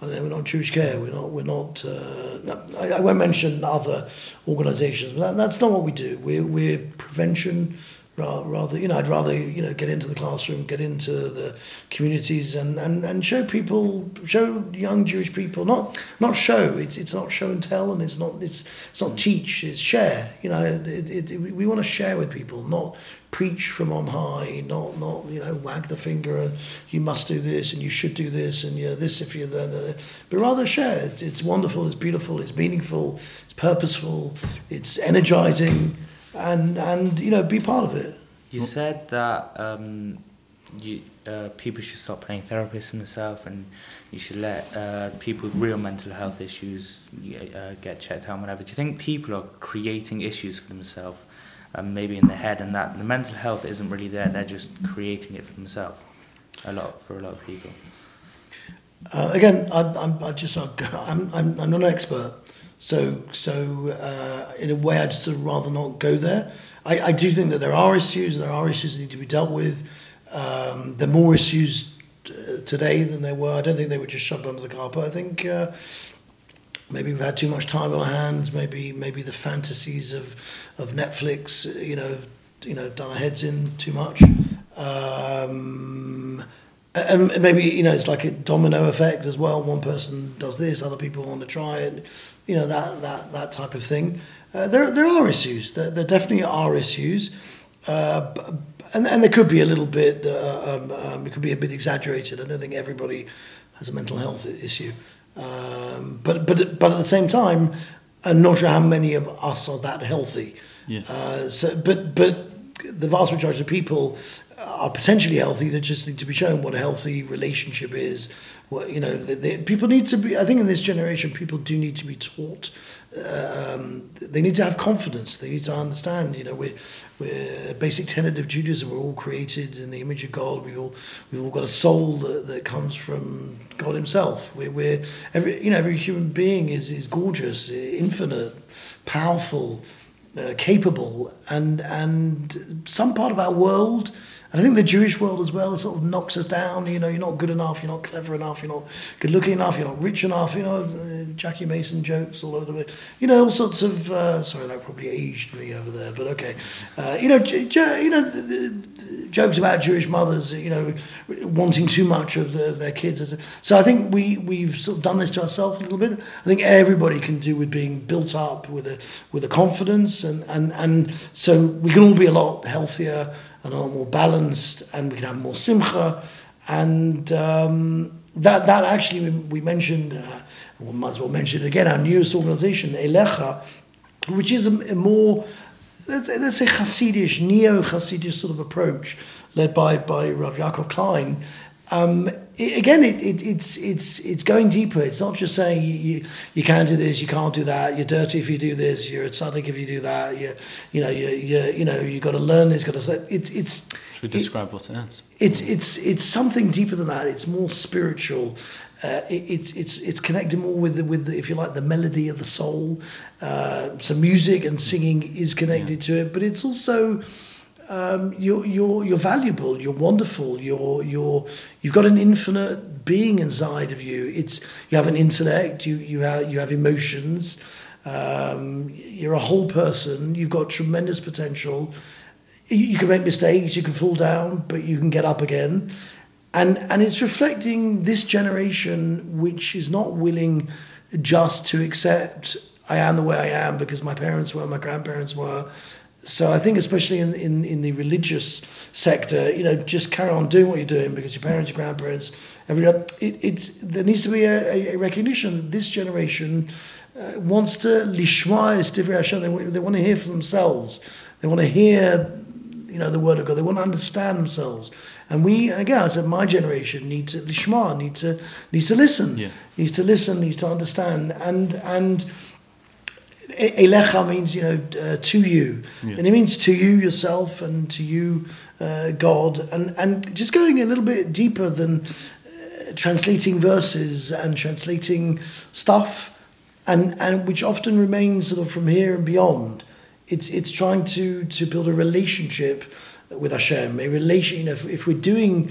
I don't know, we're not Jewish care, we're not, we're not, uh, no, I, I won't mention other organisations, but that, that's not what we do. We're, we're prevention, rather you know I'd rather you know get into the classroom get into the communities and, and, and show people show young Jewish people not not show it's it's not show and tell and it's not it's it's not teach it's share you know it, it, it, we want to share with people not preach from on high not not you know wag the finger and you must do this and you should do this and you this if you're then but rather share. It's, it's wonderful it's beautiful it's meaningful it's purposeful it's energizing and and you know be part of it. You said that um, you, uh, people should stop playing therapists for themselves, and you should let uh, people with real mental health issues uh, get checked out. Whatever. Do you think people are creating issues for themselves, um, maybe in their head, and that the mental health isn't really there? They're just creating it for themselves. A lot for a lot of people. Uh, again, I'm, I'm I just I'm, I'm I'm not an expert. So, so uh, in a way, I'd sort of rather not go there. I, I do think that there are issues. There are issues that need to be dealt with. Um, there are more issues uh, today than there were. I don't think they were just shoved under the carpet. I think uh, maybe we've had too much time on our hands. Maybe maybe the fantasies of of Netflix, you know, you know, done our heads in too much. Um, and maybe you know it's like a domino effect as well. One person does this, other people want to try it. You know that that that type of thing. Uh, there there are issues. There, there definitely are issues, uh, and and there could be a little bit. Uh, um, um, it could be a bit exaggerated. I don't think everybody has a mental health issue, um, but but but at the same time, I'm not sure how many of us are that healthy. Yeah. Uh, so, but but the vast majority of people are potentially healthy. They just need to be shown what a healthy relationship is. What you know, people need to be. I think in this generation, people do need to be taught. Uh, um, they need to have confidence. They need to understand. You know, we're, we're a basic tenet of Judaism. We're all created in the image of God. We all we've all got a soul that, that comes from God Himself. We're, we're every you know every human being is is gorgeous, infinite, powerful. Uh, capable and and some part of our world and I think the Jewish world as well sort of knocks us down. You know, you're not good enough, you're not clever enough, you're not good looking enough, you're not rich enough. You know, uh, Jackie Mason jokes all over the place. You know, all sorts of. Uh, sorry, that probably aged me over there, but okay. Uh, you know, you know, jokes about Jewish mothers. You know, wanting too much of, the, of their kids. So I think we we've sort of done this to ourselves a little bit. I think everybody can do with being built up with a with a confidence, and and and so we can all be a lot healthier and a lot more balanced, and we can have more simcha. And um, that, that actually, we mentioned, uh, we might as well mention it again, our newest organization, Elecha, which is a, a more, let's, let's say, Hasidish, neo Hasidish sort of approach, led by, by Rav Yaakov Klein. Um, it, again, it, it, it's it's it's going deeper. It's not just saying you, you, you can't do this, you can't do that. You're dirty if you do this. You're a tzaddik if you do that. You you know you you you know you got to learn this. Got to it's it's. Should we describe what it is? It's it's it's something deeper than that. It's more spiritual. Uh, it, it's it's it's connected more with the, with the, if you like the melody of the soul. Uh, so music and singing is connected yeah. to it, but it's also um, you're, you're, you're valuable, you're wonderful, you're, you're, you've got an infinite being inside of you. It's, you have an intellect, you, you, have, you have emotions, um, you're a whole person, you've got tremendous potential. You, you can make mistakes, you can fall down, but you can get up again. And, and it's reflecting this generation which is not willing just to accept I am the way I am because my parents were, my grandparents were, so I think especially in, in, in the religious sector, you know, just carry on doing what you're doing because your parents, your grandparents, everyone, it, it's, there needs to be a, a recognition that this generation uh, wants to lishma divrei Hashem. They, they want to hear for themselves. They want to hear, you know, the word of God. They want to understand themselves. And we, again, I said, my generation needs to lishma, needs to needs to listen, yeah. needs to listen, needs to understand, and and Elecha means, you know, uh, to you. Yeah. And it means to you yourself and to you, uh, God. And, and just going a little bit deeper than uh, translating verses and translating stuff, and, and which often remains sort of from here and beyond. It's, it's trying to, to build a relationship with Hashem, a relation. You know, if, if we're doing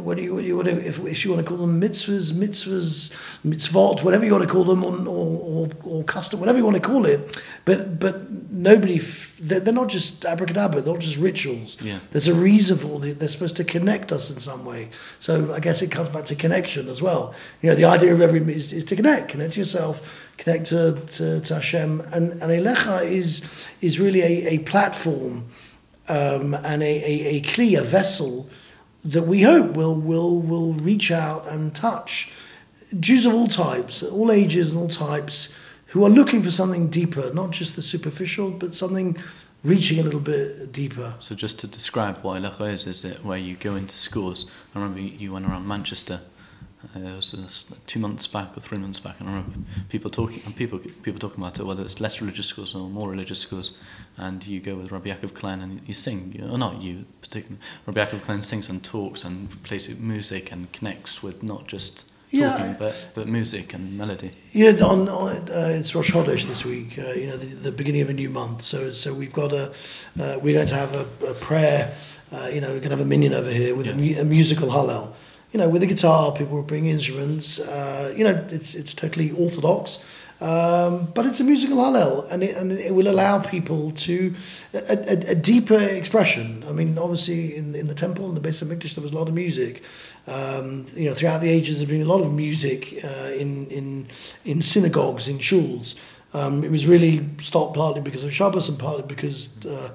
what do you, what you want to, if, if you want to call them mitzvahs, mitzvahs, mitzvot, whatever you want to call them, or, or, or custom, whatever you want to call it. But but nobody, they're, they're not just abracadabra, they're not just rituals. Yeah. There's a reason for it. They're supposed to connect us in some way. So I guess it comes back to connection as well. You know, the idea of every is, is to connect, connect to yourself, connect to, to, to Hashem. And, and Elecha is, is really a, a platform um, and a, a, a clear vessel that we hope will will will reach out and touch Jews of all types, all ages and all types, who are looking for something deeper, not just the superficial, but something reaching a little bit deeper. So just to describe what Elecha is, is it where you go into schools? I remember you went around Manchester. Uh, it was two months back or three months back, and I remember people talking and people people talking about it, whether it's less religious schools or more religious schools, and you go with Rabbi Yaakov Klein and you sing, or not you particularly, Rabbi Yaakov Klein sings and talks and plays music and connects with not just talking, yeah. but, but music and melody. Yeah, on, on uh, it's Rosh Chodesh this week. Uh, you know, the, the, beginning of a new month. So so we've got a uh, we're going to have a, a prayer. Uh, you know, we're going to have a minyan over here with yeah. a, a, musical hallel. You know, with a guitar, people will bring instruments. Uh, you know, it's it's totally orthodox Um, but it's a musical hallel, and it, and it will allow people to a, a, a deeper expression. I mean, obviously, in, in the temple, in the Beis Hamikdash, there was a lot of music. Um, you know, throughout the ages, there's been a lot of music uh, in, in, in synagogues, in shuls. Um, it was really stopped partly because of Shabbos and partly because uh,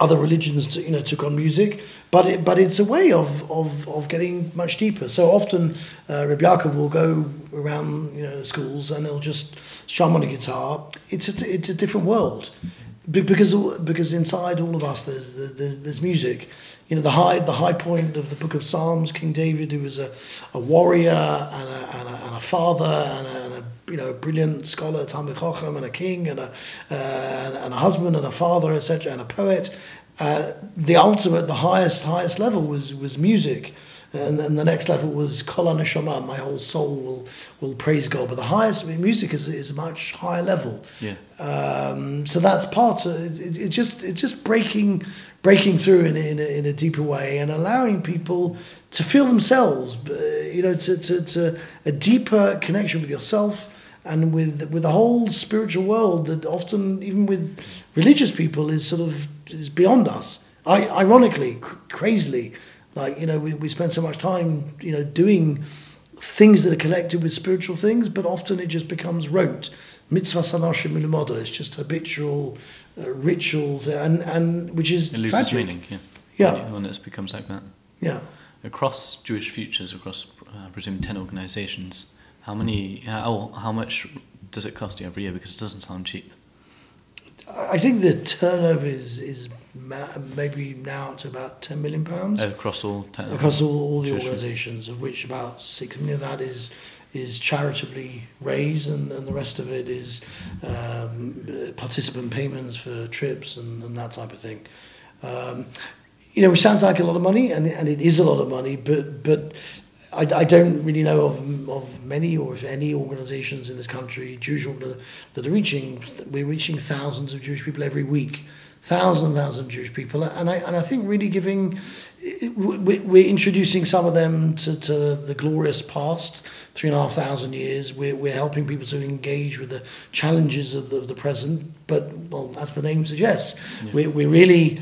other religions you know took on music, but it, but it's a way of, of, of getting much deeper. So often, uh, Rabbi Yaakov will go around you know schools and he'll just strum on a guitar. It's a, it's a different world, because because inside all of us there's there's, there's music. You know the high the high point of the Book of Psalms. King David, who was a, a warrior and a, and a, and a father and a, and a you know, brilliant scholar, Talmid Chacham, and a king, and a, uh, and a husband, and a father, etc., and a poet. Uh, the ultimate, the highest, highest level was was music, and, and the next level was Kol Neshama. My whole soul will will praise God. But the highest, I mean, music is is a much higher level. Yeah. Um, so that's part. Of, it, it, it just it's just breaking breaking through in, in, a, in a deeper way and allowing people to feel themselves. Uh, you know, to, to to a deeper connection with yourself and with with the whole spiritual world that often even with religious people is sort of is beyond us. I, ironically, cr- crazily, like you know, we, we spend so much time you know doing things that are connected with spiritual things, but often it just becomes rote. Mitzvas anashim melumadah. It's just habitual uh, rituals, and and which is it loses tragic. meaning. Yeah. Yeah. When, it becomes like that. Yeah. Across Jewish Futures, across uh, I presume ten organisations, how many? How how much does it cost you every year? Because it doesn't sound cheap. I think the turnover is is maybe now to about ten million pounds. Across all ten. across all, all the organisations, of which about six million of that is is charitably raised, and, and the rest of it is um, participant payments for trips and, and that type of thing. Um, you know, which sounds like a lot of money, and, and it is a lot of money, but but I, I don't really know of of many or if any organisations in this country, Jewish that are reaching. We're reaching thousands of Jewish people every week, thousands and thousands of Jewish people, and I and I think really giving, we- we're introducing some of them to, to the glorious past, three and a half thousand years. We're we're helping people to engage with the challenges of the, of the present, but well, as the name suggests, we're we're really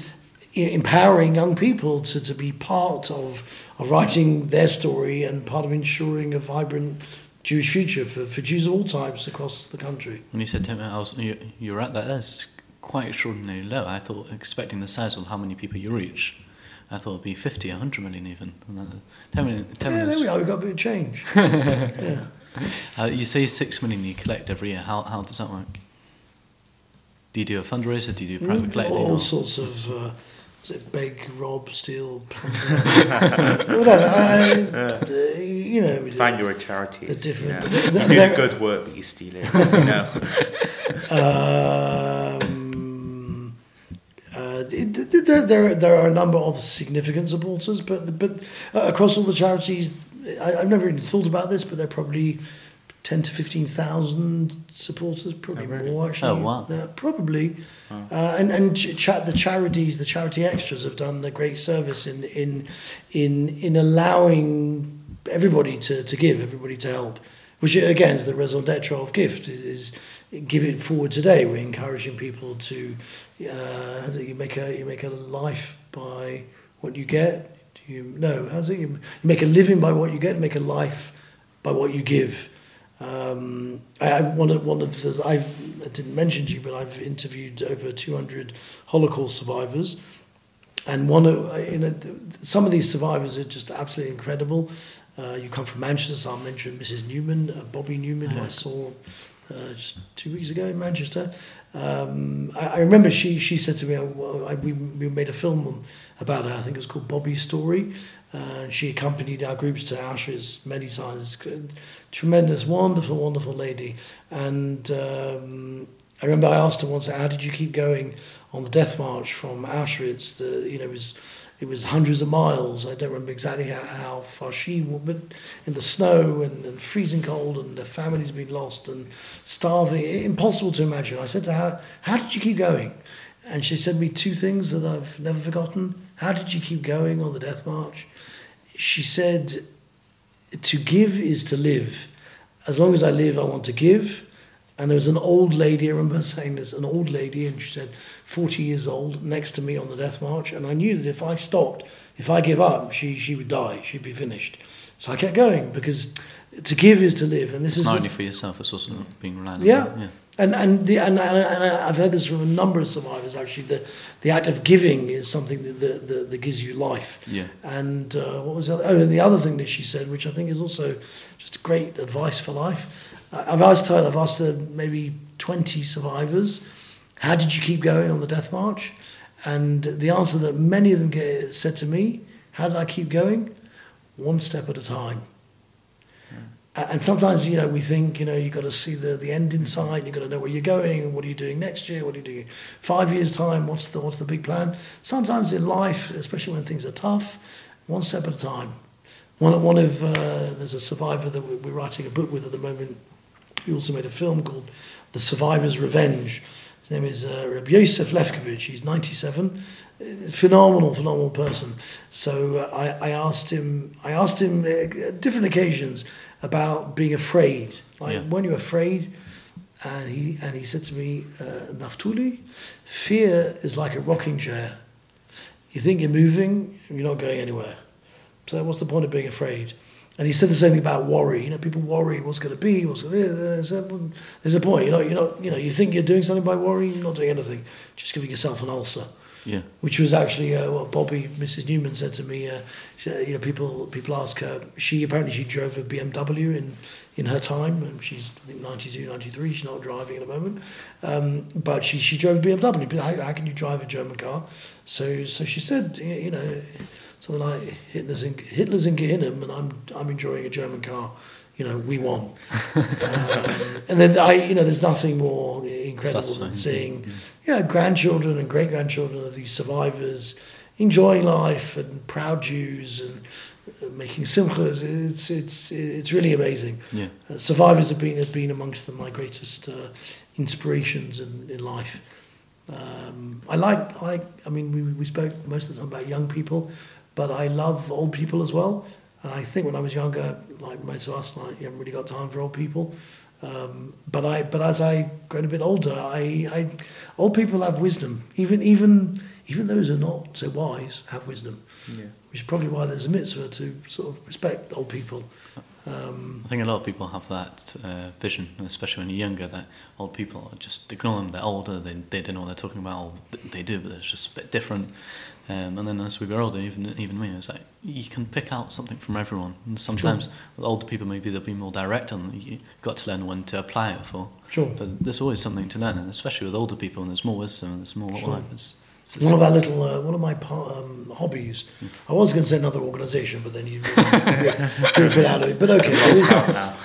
empowering young people to, to be part of, of writing their story and part of ensuring a vibrant Jewish future for, for Jews of all types across the country. When you said ten, I was you, you're at that. That's quite extraordinarily low. I thought expecting the size of how many people you reach. I thought it'd be 50, 100 million even. And that- Ten million. Ten yeah, million there is- we are. We've got a bit of change. yeah. Uh, you say six million you collect every year. How how does that work? Do you do a fundraiser? Do you do private collecting? All or- sorts of. Uh, is it beg, rob, steal, whatever? I, I, you know, we Find your charities. different- You, the- know. the- you do good work, but you steal it. You know. Um, there, there, there are a number of significant supporters, but but uh, across all the charities, I, I've never even thought about this, but there are probably ten to fifteen thousand supporters, probably Oh, really? more actually. Oh, wow. Yeah, probably. Oh. Uh, and and ch- cha- the charities, the charity extras, have done a great service in in in in allowing everybody to, to give, everybody to help. Which again is the raison d'être of GIFT is, is give it forward today. We're encouraging people to uh, you make a you make a life by what you get. Do you no? How's it? You, you make a living by what you get. Make a life by what you give. Um, I, I one of one of the I've, I didn't mention to you, but I've interviewed over two hundred Holocaust survivors, and one of you know some of these survivors are just absolutely incredible. Uh, you come from Manchester, so I'll mention Mrs. Newman, uh, Bobby Newman, who I saw uh, just two weeks ago in Manchester. Um, I, I remember she she said to me, oh, I, I, we, we made a film about her, I think it was called Bobby's Story. And uh, she accompanied our groups to Auschwitz many times. Tremendous, wonderful, wonderful lady. And um, I remember I asked her once, how did you keep going on the death march from Auschwitz? The, you know, it was it was hundreds of miles. I don't remember exactly how, how far she went, but in the snow and, and freezing cold, and the family's been lost and starving. Impossible to imagine. I said to her, "How did you keep going?" And she said me two things that I've never forgotten. How did you keep going on the death march? She said, "To give is to live. As long as I live, I want to give." And there was an old lady, I remember saying this, an old lady, and she said, 40 years old, next to me on the death march. And I knew that if I stopped, if I give up, she, she would die, she'd be finished. So I kept going because to give is to live. And this it's is not only for yourself, it's also being reliant yeah. on yeah. And and the and, and, and I've heard this from a number of survivors. Actually, the the act of giving is something that that, that, that gives you life. Yeah. And uh, what was the other? Oh, and the other thing that she said, which I think is also just great advice for life. I've asked her. I've asked her maybe twenty survivors, how did you keep going on the death march? And the answer that many of them get, said to me, how did I keep going? One step at a time and sometimes you know we think you know you've got to see the, the end in sight you've got to know where you're going what are you doing next year what are you doing five years time what's the what's the big plan sometimes in life especially when things are tough one step at a time one, one of uh, there's a survivor that we're writing a book with at the moment he also made a film called the survivor's revenge his name is uh, Reb Yosef Lefkovich he's 97 phenomenal, phenomenal person. So uh, I, I asked him, I asked him uh, different occasions about being afraid. Like Yeah. when you're afraid, and he and he said to me, uh, Naftuli, fear is like a rocking chair. You think you're moving, you're not going anywhere. So what's the point of being afraid? And he said the same thing about worry. You know, people worry what's going to be, what's going to. There's a point. You know, you're not. You know, you think you're doing something by worrying, you're not doing anything. Just giving yourself an ulcer Yeah. which was actually uh, what Bobby, Mrs. Newman, said to me. Uh, she, you know, people people ask her. She apparently she drove a BMW in in her time. and She's I think 92, 93. She's not driving at the moment, um, but she she drove a BMW. How, how can you drive a German car? So so she said, you know, something like Hitler's in Hitler's in Gehenna, and I'm I'm enjoying a German car. You know, we won. um, and then I, you know, there's nothing more incredible Satisfying. than seeing yeah, grandchildren and great grandchildren of these survivors enjoying life and proud Jews and uh, making simchas. It's it's it's really amazing. Yeah. Uh, survivors have been have been amongst the, my greatest uh, inspirations in, in life. Um, I like I like I mean we, we spoke most of the time about young people, but I love old people as well. And I think when I was younger, like most of us, like you haven't really got time for old people. Um, but I but as I grown a bit older, I, I old people have wisdom. Even even even those who are not so wise have wisdom, Yeah. which is probably why there's a mitzvah to sort of respect old people. Um, I think a lot of people have that uh, vision, especially when you're younger, that old people are just ignore them. They're older. They they don't know what they're talking about. Or they do, but it's just a bit different. Um, and then as we grow older, even even me, it's like you can pick out something from everyone. And sometimes with older people, maybe they'll be more direct on. you've got to learn when to apply it for. sure. But there's always something to learn, and especially with older people, and there's more wisdom, and there's more Sure. life. It's, it's, One of our little, uh, one of my um, hobbies. I was going to say another organisation, but then you you're a bit out of it. But okay, there is,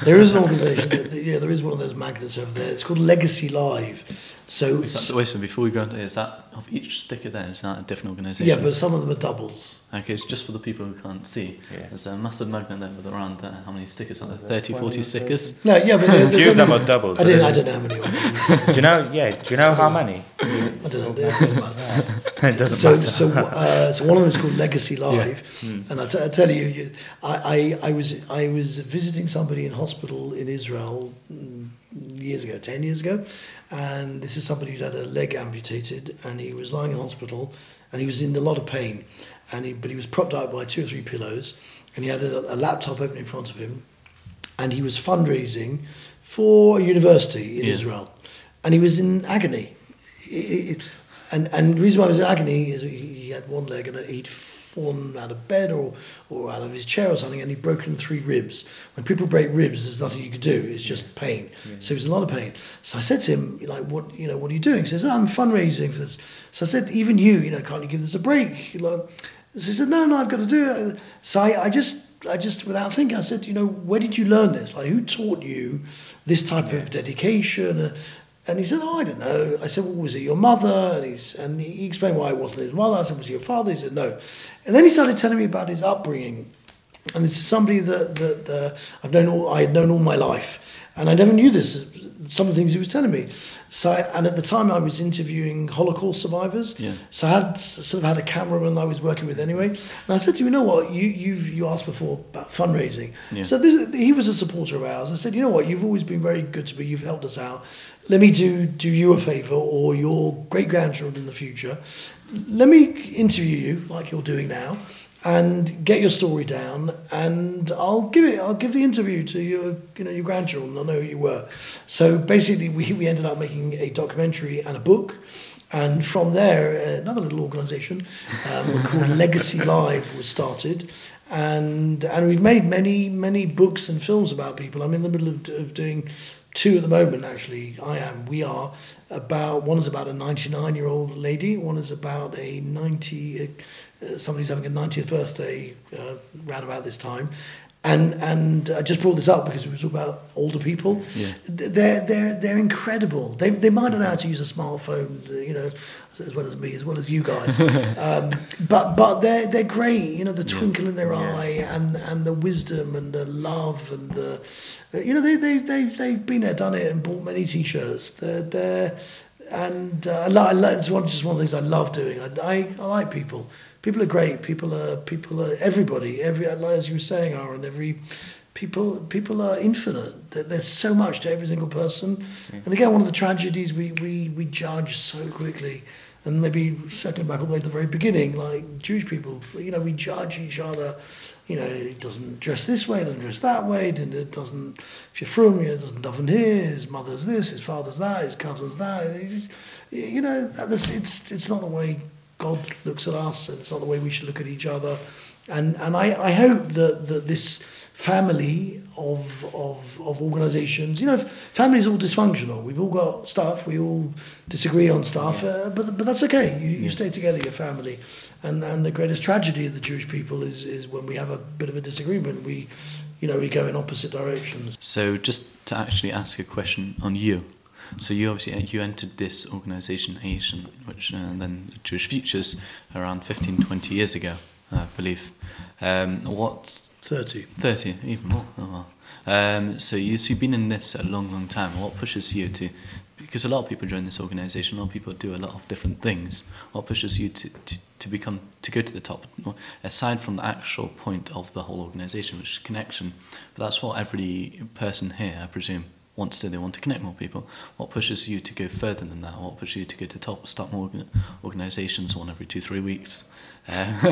there is an organisation. That, that- yeah, there is one of those magnets over there. It's called Legacy Live. So Is that the way, so before we go into is that of each sticker there, is that a different organisation? yeah, but some of them are doubles. Okay, it's just for the people who can't see. Yeah. There's a massive magnet there with around uh, how many stickers are there? 30, 40 stickers? No, yeah, but A few of them are double. I but don't, I don't know how many. Do you know? Yeah. Do you know how many? I don't know. It doesn't matter. it doesn't so, matter. So, uh, so one of them is called Legacy Live, Hmm. and I, t- I tell you, you I, I, I was I was visiting somebody in hospital in Israel mm, years ago, ten years ago, and this is somebody who'd had a leg amputated, and he was lying in hospital, and he was in a lot of pain, and he, but he was propped up by two or three pillows, and he had a, a laptop open in front of him, and he was fundraising for a university in Yeah. Israel, and he was in agony. It- it- and and the reason why he was in agony is he had one leg and he'd fallen out of bed or, or out of his chair or something and he'd broken three ribs. When people break ribs, there's nothing you could do. It's just pain. So he was a lot of pain. So I said to him, like, what you know, what are you doing? He says, I'm fundraising for this. So I said, even you, you know, can't you give this a break? Know, so he said, no, no, I've got to do it. So I, I just, I just, without thinking, I said, you know, where did you learn this? Like, who taught you this type of dedication? Uh, and he said, oh, I don't know. I said, well, was it your mother? And, he's, and he explained why it wasn't his mother. I said, was it your father? He said, no. And then he started telling me about his upbringing. And this is somebody that, that uh, I've known all, I had known all my life. And I never knew this, some of the things he was telling me. So, I, and at the time I was interviewing Holocaust survivors. Yeah. So I had sort of had a cameraman I was working with anyway. And I said to him, you know what, you you've you asked before about fundraising. Yeah. So this, he was a supporter of ours. I said, you know what, you've always been very good to me. You've helped us out. Let me do do you a favour or your great grandchildren in the future. Let me interview you like you're doing now and get your story down and I'll give it I'll give the interview to your you know your grandchildren. I'll know who you were. So basically we, we ended up making a documentary and a book. And from there another little organization um, called Legacy Live was started. And and we've made many many books and films about people. I'm in the middle of, of doing two at the moment actually I am we are about one is about a 99 year old lady one is about a 90 uh, somebody's having a 90th birthday uh, round about this time. And and I just brought this up because it was about older people. Yeah. They're they're they're incredible. They they might not know how to use a smartphone, you know, as well as me, as well as you guys. um, but but they're they're great. You know, the twinkle in their Yeah. eye and and the wisdom and the love and the, you know, they they they they've been there, done it, and bought many t-shirts. They're they're and uh, I lo- I lo- it's one just one of the things I love doing. I, I, I like people. People are great. People are people are everybody. Every as you were saying, Aaron. Every people people are infinite. There's so much to every single person. Mm. And again, one of the tragedies we, we, we judge so quickly. And maybe circling back all the way to the very beginning, like Jewish people, you know, we judge each other. You know, it doesn't dress this way, doesn't dress that way, and it doesn't. If you're from here, it doesn't daven here. His mother's this, his father's that, his cousin's that. You know, that's, it's it's not the way God looks at us, and it's not the way we should look at each other. And and I, I hope that, that this family of of of organisations, you know, family is all dysfunctional. We've all got stuff. We all disagree on stuff, uh, but but that's okay. You, you stay together, your family. And and the greatest tragedy of the Jewish people is is when we have a bit of a disagreement. We, you know, we go in opposite directions. So just to actually ask a question on you. So you obviously you entered this organisation, Aish, which uh, then Jewish Futures, around 15, 20 years ago, I believe. Um, what Thirty. 30, even more. Oh, wow. Um, so, you, so you've been in this a long, long time. What pushes you to, because a lot of people join this organisation, a lot of people do a lot of different things. What pushes you to, to, to become, to go to the top? Aside from the actual point of the whole organisation, which is connection, but that's what every person here, I presume, wants to. They want to connect more people. What pushes you to go further than that? What pushes you to go to top, start more organ- organisations, one every two, three weeks? Uh,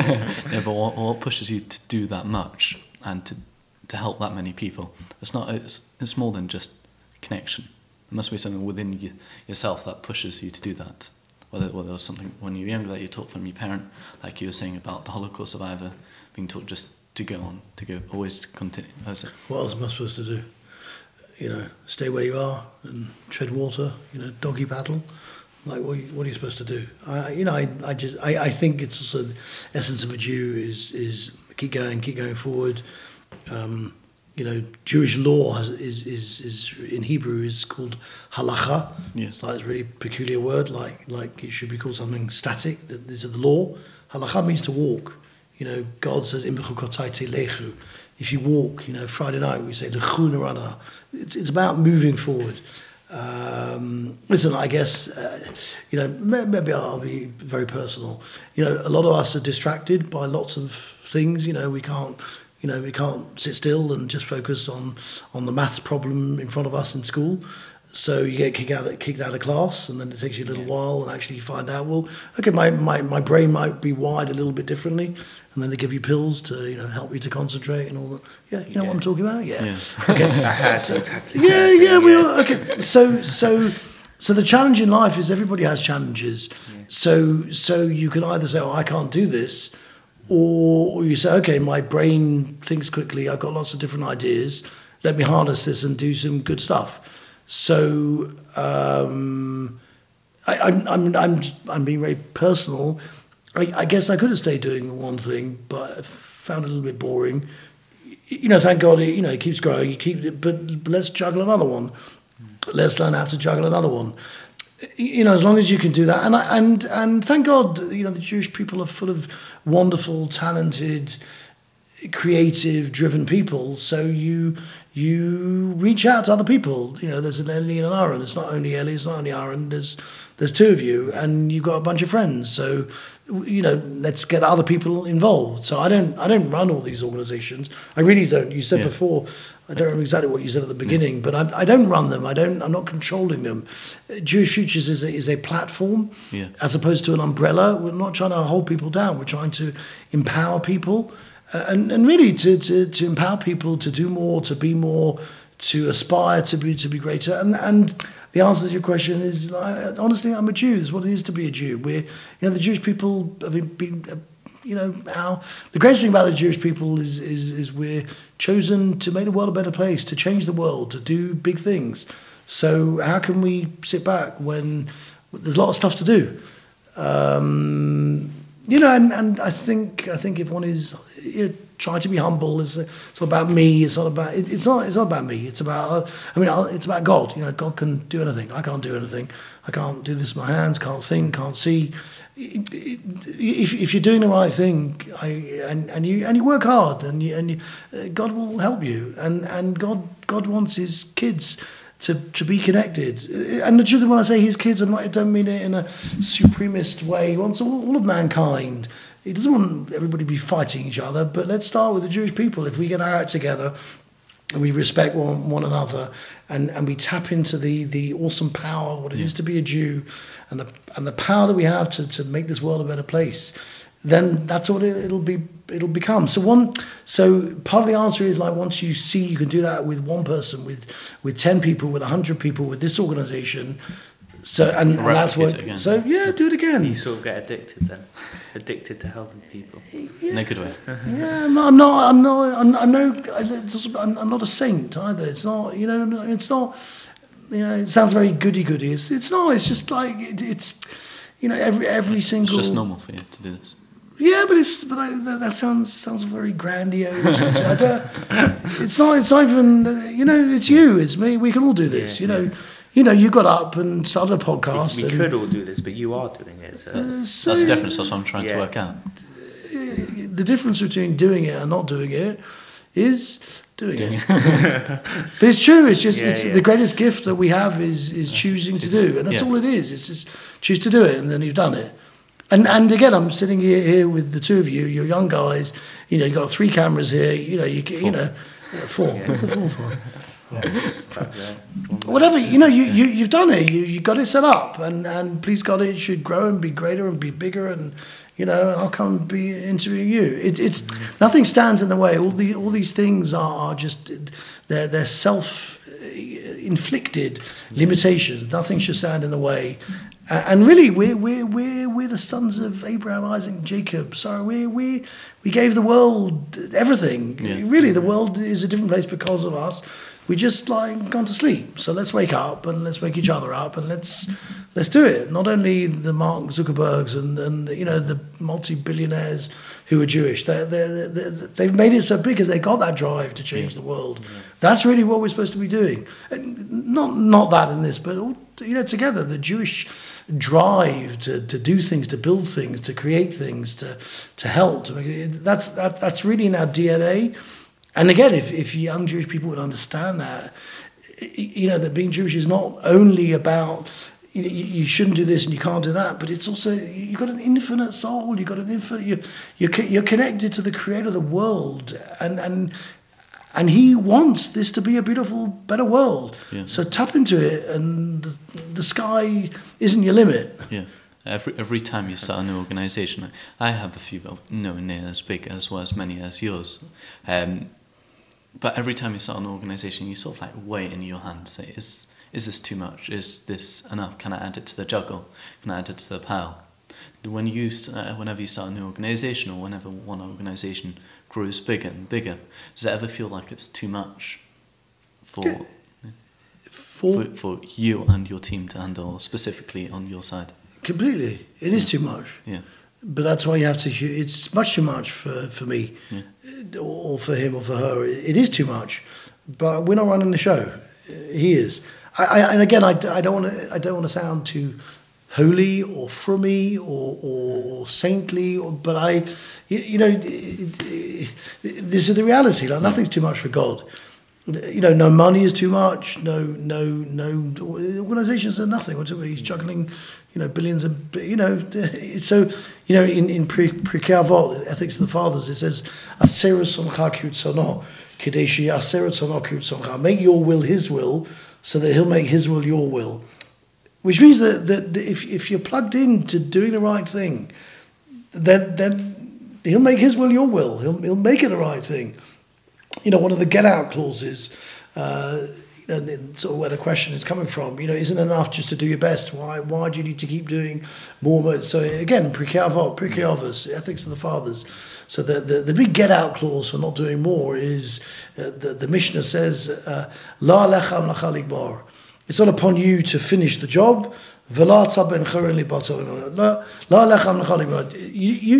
yeah, but what, what pushes you to do that much and to to help that many people? It's not. It's, it's more than just connection. There must be something within you, yourself that pushes you to do that. Whether whether it was something when you were younger that you taught from your parent, like you were saying about the Holocaust survivor, being taught just to go on, to go always to continue. What else am I supposed to do? You know, stay where you are and tread water. You know, doggy paddle. Like, what are you, what are you supposed to do? I, you know, I, I just, I, I think it's also the essence of a Jew is is keep going, keep going forward. Um, you know, Jewish law has, is, is, is in Hebrew is called halacha. Yes. It's like this really peculiar word, like like it should be called something static. That these are the law. Halacha means to walk. You know, God says "Im bechukotai lechu." If you walk, you know, Friday night we say "Lechu nerana." It's it's about moving forward. Um, listen, I guess uh, you know maybe I'll be very personal. You know, a lot of us are distracted by lots of things. You know, we can't you know we can't sit still and just focus on on the maths problem in front of us in school. So you get kicked out of, kicked out of class, and then it takes you a little while, and actually you find out, well, okay, my, my, my brain might be wired a little bit differently, and then they give you pills to you know help you to concentrate and all that. Yeah, you know what I'm talking about. Yeah. Yeah. Okay. Had exactly. yeah, yeah, we are. Okay, so so so the challenge in life is everybody has challenges. So so you can either say, "Oh, I can't do this," or, or you say, "Okay, my brain thinks quickly. I've got lots of different ideas. Let me harness this and do some good stuff." So um, I, I'm I'm I'm I'm being very personal. I, I guess I could have stayed doing one thing, but I found it a little bit boring you know, thank God, it, you know, it keeps growing. You keep, but let's juggle another one. Let's learn how to juggle another one. You know, as long as you can do that, and I, and and thank God, you know, the Jewish people are full of wonderful, talented, creative, driven people. So you you reach out to other people. You know, there's an Ellie and an Aaron. It's not only Ellie, it's not only Aaron. There's there's two of you, and you've got a bunch of friends. So, you know, let's get other people involved. So I don't I don't run all these organisations. I really don't. You said yeah. before. I don't remember exactly what you said at the beginning, yeah. but I, I, don't run them. I don't. I'm not controlling them. Jewish Futures is a, is a platform, yeah. as opposed to an umbrella. We're not trying to hold people down. We're trying to empower people and, and really to, to, to empower people to do more, to be more, to aspire to be to be greater. And and the answer to your question is honestly, I'm a Jew. It's what it is to be a Jew. We're you know the Jewish people have been, been you know how the greatest thing about the Jewish people is is is we're chosen to make the world a better place, to change the world, to do big things. So how can we sit back when there's a lot of stuff to do? Um, you know, and, and I think I think if one is you know, trying to be humble, it's, it's not about me. It's not about it, it's not it's not about me. It's about uh, I mean it's about God. You know, God can do anything. I can't do anything. I can't do this with my hands. Can't sing. Can't see. If, if you're doing the right thing, I, and, and you and you work hard, and you, and you, uh, God will help you, and and God God wants His kids to, to be connected. And the truth, when I say his kids, I don't mean it in a supremist way. He wants all, all of mankind. He doesn't want everybody to be fighting each other, but let's start with the Jewish people. If we get our act together and we respect one, one another and, and we tap into the, the awesome power, what it yeah. is to be a Jew, and the, and the power that we have to, to make this world a better place, then that's what it, will be it'll become. So one so part of the answer is like once you see you can do that with one person with with 10 people with 100 people with this organization so and, and that's what so yeah do it again. You sort of get addicted then. Addicted to helping people. Yeah. in a good way. Yeah I'm not I'm not I'm not I'm, I'm no I'm, I'm not a saint either. It's not you know it's not you know it sounds very goody goody. It's, it's not it's just like it, it's you know every every single it's just normal for you to do this yeah, but it's but I, that, that, sounds sounds very grandiose. it's not. It's not even. You know, it's you. It's me. We can all do this. Yeah, you know. Yeah. You know, you got up and started a podcast. We, we could all do this, but you are doing it. So uh, so, that's the difference. That's what I'm trying yeah. to work out. The difference between doing it and not doing it is doing, doing it. but it's true. It's just it's the greatest gift that we have is is choosing to do, and that's all it is. It's just choose to do it, and then you've done it. And and again, I'm sitting here, here with the two of you. You're young guys. You know, you got three cameras here. You know, you you know, four. Yeah. Whatever you know, you, you you've done it. You you got it set up, and and please God, it should grow and be greater and be bigger, and you know, and I'll come and be interviewing you. It, it's nothing stands in the way. All the all these things are, are just they're they're self inflicted limitations. Nothing should stand in the way, and really, we're, we're, we're, we're the sons of Abraham, Isaac, and Jacob. So we, we, we gave the world everything. Yeah. Really, the world is a different place because of us. We just like gone to sleep. So let's wake up and let's wake each other up and let's let's do it. Not only the Mark Zuckerbergs and, and you know the multi-billionaires who are Jewish. They they they've made it so big because they got that drive to change yeah. the world. Yeah. That's really what we're supposed to be doing. Not not that in this, but you know together the Jewish drive to, to do things, to build things, to create things, to to help. That's that, that's really in our DNA. And again, if, if young Jewish people would understand that, you know, that being Jewish is not only about you, know, you shouldn't do this and you can't do that, but it's also you've got an infinite soul. You've got an infinite. You, you're you're connected to the Creator of the world, and and and he wants this to be a beautiful, better world. Yeah. So tap into it, and the, the sky isn't your limit. Yeah. Every every time you start a new organisation, I have a few, no near as big as well as many as yours. Um, but every time you start an organisation, you sort of like weigh in your hand. Say, is is this too much? Is this enough? Can I add it to the juggle? Can I add it to the pile? When you, uh, whenever you start a new organisation, or whenever one organisation grows bigger and bigger. Does it ever feel like it's too much for, yeah. for, for, for you and your team to handle, specifically on your side? Completely. It is too much. Yeah. But that's why you have to. It's much too much for, for me, yeah. or for him, or for her. It is too much. But we're not running the show. He is. I, I, and again, I, I don't want to. I don't want to sound too holy or frummy or, or, or saintly, or, but I, you, you know, this is the reality. Like nothing's too much for God. you know, no money is too much. No, no, no organisations are nothing. Whatever he's mm. juggling, you know, billions of, you know. So, you know, in in Pirkei Avot, ethics of the fathers, it says, "Aserus soncha kadeshi aserus Make your will His will, so that He'll make His will your will. Which means that that if if you're plugged into doing the right thing, then then He'll make His will your will. He'll He'll make it the right thing you know, one of the get out clauses, uh, and sort of where the question is coming from, you know, isn't enough just to do your best. Why why do you need to keep doing more? So again, Pirkei Avos, ethics of the fathers. So the, the, the big get out clause for not doing more is uh, the, the Mishnah says, uh, La lecham lachaligbar. It's not upon you to finish the job. You,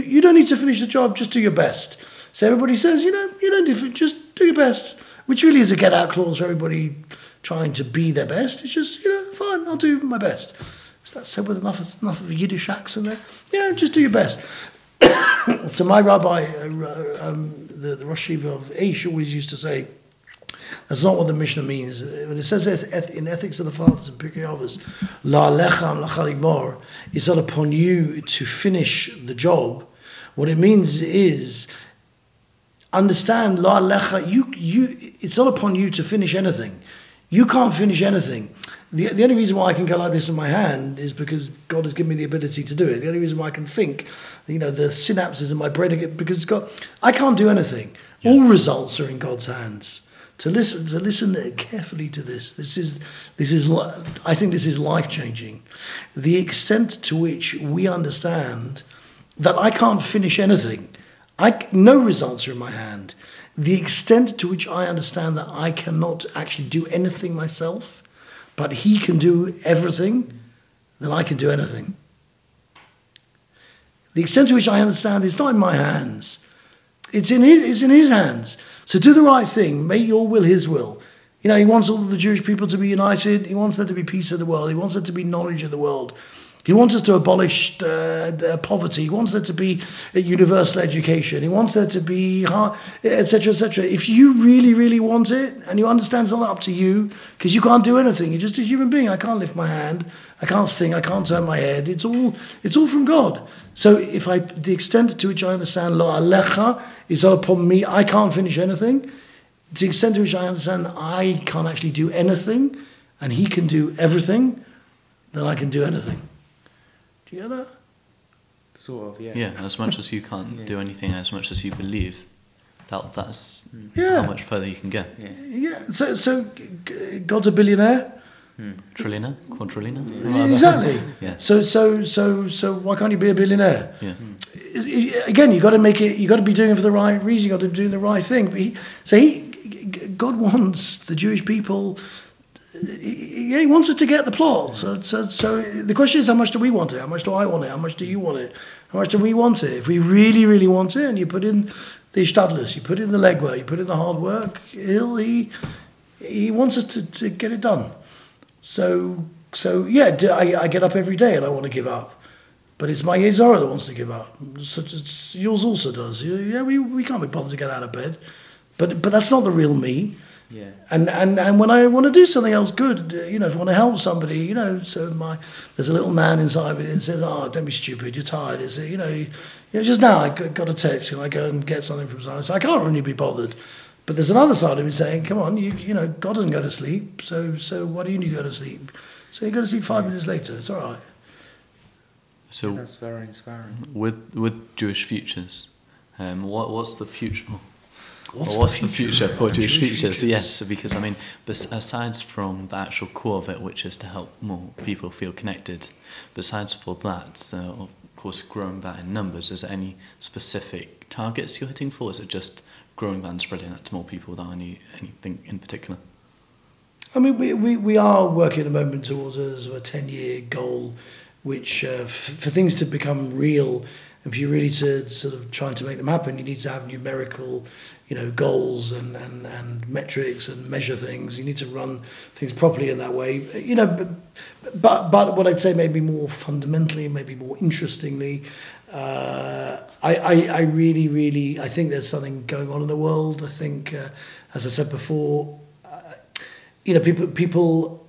you, don't need to finish the job, just do your best. So everybody says, you know, you don't just do your best, which really is a get out clause for everybody trying to be their best. It's just, you know, fine, I'll do my best. Is that said with enough of, enough of a Yiddish accent there? Yeah, just do your best. so my rabbi, uh, um, the, the Rosh of Aish, always used to say, that's not what the Mishnah means. When it says in Ethics of the Fathers and Pirkei Avos, La lecham lachaligmor, it's not upon you to finish the job. What it means is understand la lecha. You you. It's not upon you to finish anything. You can't finish anything. The, the only reason why I can go like this with my hand is because God has given me the ability to do it. The only reason why I can think, you know, the synapses in my brain, because God, I can't do anything. Yeah. All results are in God's hands. To listen, to listen carefully to this. This is, this is. I think this is life changing. The extent to which we understand that I can't finish anything I, no results are in my hand. The extent to which I understand that I cannot actually do anything myself, but he can do everything, then I can do anything. The extent to which I understand it's not in my hands. It's in his, it's in his hands. So do the right thing. Make your will his will. You know, he wants all the Jewish people to be united. He wants there to be peace in the world. He wants there to be knowledge in the world. He wants us to abolish uh, poverty. He wants there to be universal education. He wants there to be, etc., etc. If you really, really want it, and you understand it's not up to you, because you can't do anything. You're just a human being. I can't lift my hand. I can't think. I can't turn my head. It's all, it's all from God. So if I, the extent to which I understand lo alecha is not upon me, I can't finish anything. To the extent to which I understand I can't actually do anything, and He can do everything, then I can do anything. Do you hear that? Sort of, yeah. Yeah, as much as you can't yeah. do anything, as much as you believe, that that's mm. yeah. how much further you can get. Yeah. yeah. So, so God's a billionaire. Hmm. Trillionaire, quadrillionaire. Yeah. Exactly. yeah. So, so, so, so, why can't you be a billionaire? Yeah. Again, you got to make it. You got to be doing it for the right reason. You got to be doing the right thing. But he, so he, God wants the Jewish people yeah, he wants us to get the plot. So, so, so the question is, how much do we want it? How much do I want it? How much do you want it? How much do we want it? If we really, really want it, and you put in the stadlers, you put in the legwork, you put in the hard work, he'll, he he wants us to, to get it done. So, so yeah, I, I get up every day and I want to give up. But it's my Yezora that wants to give up. So yours also does. Yeah, we, we can't be bothered to get out of bed. But, but that's not the real me. Yeah. And, and and when I want to do something else good, you know, if I want to help somebody, you know, so my there's a little man inside me that says, "Oh, don't be stupid. You're tired." It's you know, you, you know, just now I got a text and I go and get something from someone. So I can't really be bothered. But there's another side of me saying, "Come on, you you know, God doesn't go to sleep. So so why do you need to go to sleep? So you go to sleep five minutes later. It's all right." So that's very inspiring. With with Jewish futures, um, what what's the future? What's, what's the, the future, for Jewish futures? Yes, because I mean, aside from the actual core of it, which is to help more people feel connected, besides for that, uh, of course, growing that in numbers, is there any specific targets you're hitting for? Is it just growing that and spreading that to more people without any anything in particular? I mean, we, we, we are working at the moment towards a, a 10 year goal, which uh, for things to become real, if you're really to sort of trying to make them happen, you need to have numerical, you know, goals and, and, and metrics and measure things. You need to run things properly in that way. You know, but, but what I'd say maybe more fundamentally, maybe more interestingly, uh, I, I, I really, really, I think there's something going on in the world. I think, uh, as I said before, you know, people people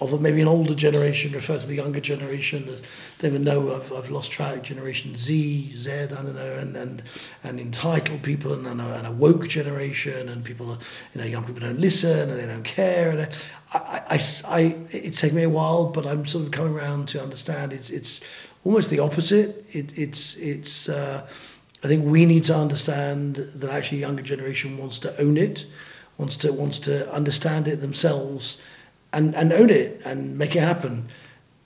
of maybe an older generation refer to the younger generation as they even know I've, I've lost track generation Z Z I don't know and and, and entitled people and, and, a, and a woke generation and people you know young people don't listen and they don't care and I, I, I it's taken me a while but I'm sort of coming around to understand it's it's almost the opposite it, it's it's uh, I think we need to understand that actually younger generation wants to own it wants to wants to understand it themselves and, and own it and make it happen.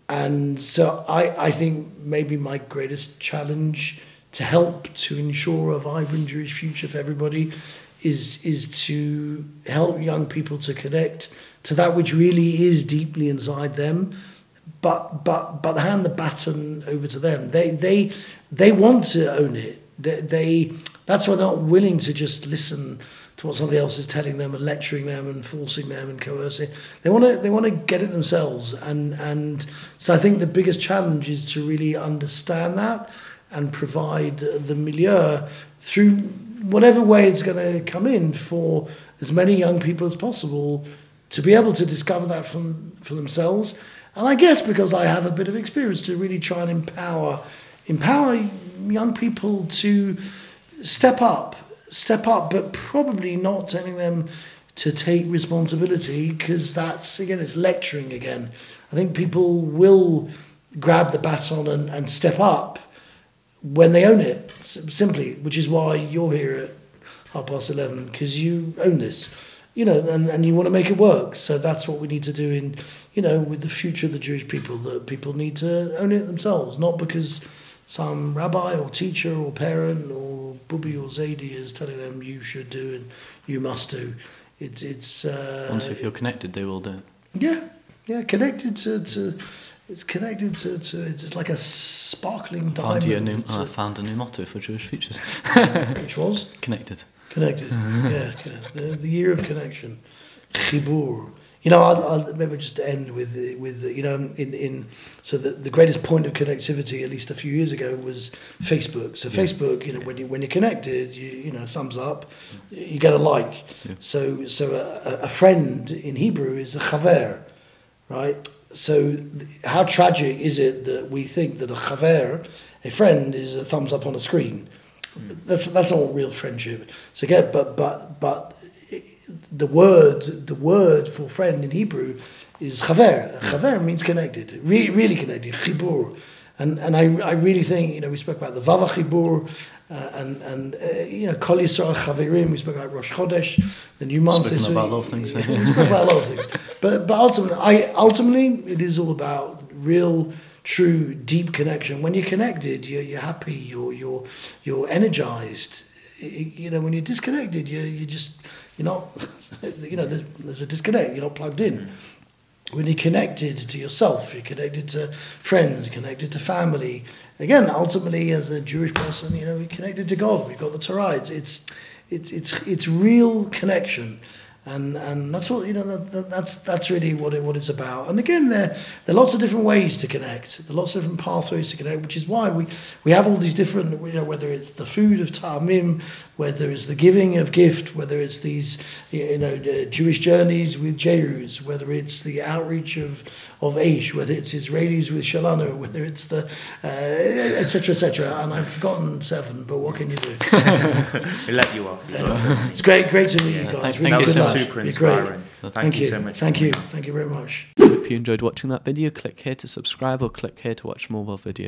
And so I, I think maybe my greatest challenge to help to ensure a vibrant Jewish future for everybody is is to help young people to connect to that which really is deeply inside them, but but but hand the baton over to them. They they they want to own it. They, they that's why they're not willing to just listen to what somebody else is telling them and lecturing them and forcing them and coercing. They want to they want to get it themselves, and and so I think the biggest challenge is to really understand that and provide the milieu through whatever way it's going to come in for as many young people as possible to be able to discover that from for themselves. And I guess because I have a bit of experience to really try and empower empower young people to step up step up, but probably not telling them to take responsibility because that's again it's lecturing again. I think people will grab the baton and, and step up when they own it simply, which is why you're here at half past eleven because you own this, you know, and, and you want to make it work. So that's what we need to do in, you know, with the future of the Jewish people. That people need to own it themselves, not because some rabbi or teacher or parent or Bubi or Zaidi is telling them you should do and you must do. It's it's. Uh, Once they feel connected, they will do. it. Yeah, yeah, connected to, to it's connected to, to it's like a sparkling found diamond. New, I found a new motto for Jewish futures. which was connected. Connected. yeah, the, the year of connection. Chibur. You know, I'll, I'll maybe just end with with you know in in so the, the greatest point of connectivity at least a few years ago was Facebook. So yeah. Facebook, you know, when you when you're connected, you you know thumbs up, you get a like. Yeah. So so a, a friend in Hebrew is a chaver, right? So how tragic is it that we think that a chaver, a friend, is a thumbs up on a screen? Mm. That's that's not real friendship. So again, but but but the word the word for friend in Hebrew is chaver. Chaver means connected, really, really connected. Chibur, and and I, I really think you know we spoke about the vav hachibur. Uh, and and uh, you know Kol Yisrael Chaverim. We spoke about Rosh Chodesh, the new month. Speaking about a lot of things. Yeah, we spoke about a lot of things. But but ultimately, I ultimately it is all about real, true, deep connection. When you're connected, you're you're happy. You're you're you're energized. You know, when you're disconnected, you you just you're not, you know, there's, there's a disconnect. You're not plugged in. Mm. When you're connected to yourself, you're connected to friends, connected to family. Again, ultimately, as a Jewish person, you know, we're connected to God. We've got the Torah. It's it's it's it's, it's real connection and and that's what you know that, that, that's that's really what it what it's about and again there there are lots of different ways to connect there are lots of different pathways to connect which is why we we have all these different you know whether it's the food of Ta'amim whether it's the giving of gift whether it's these you know uh, Jewish journeys with JRoots whether it's the outreach of of Aish whether it's Israelis with Shelanu whether it's the etc uh, etc et and I've forgotten seven but what can you do we let you off it's great great to meet yeah, you guys really good super inspiring. Thank, Thank you so much. Thank you. Thank you very much. If you enjoyed watching that video, click here to subscribe or click here to watch more of our videos.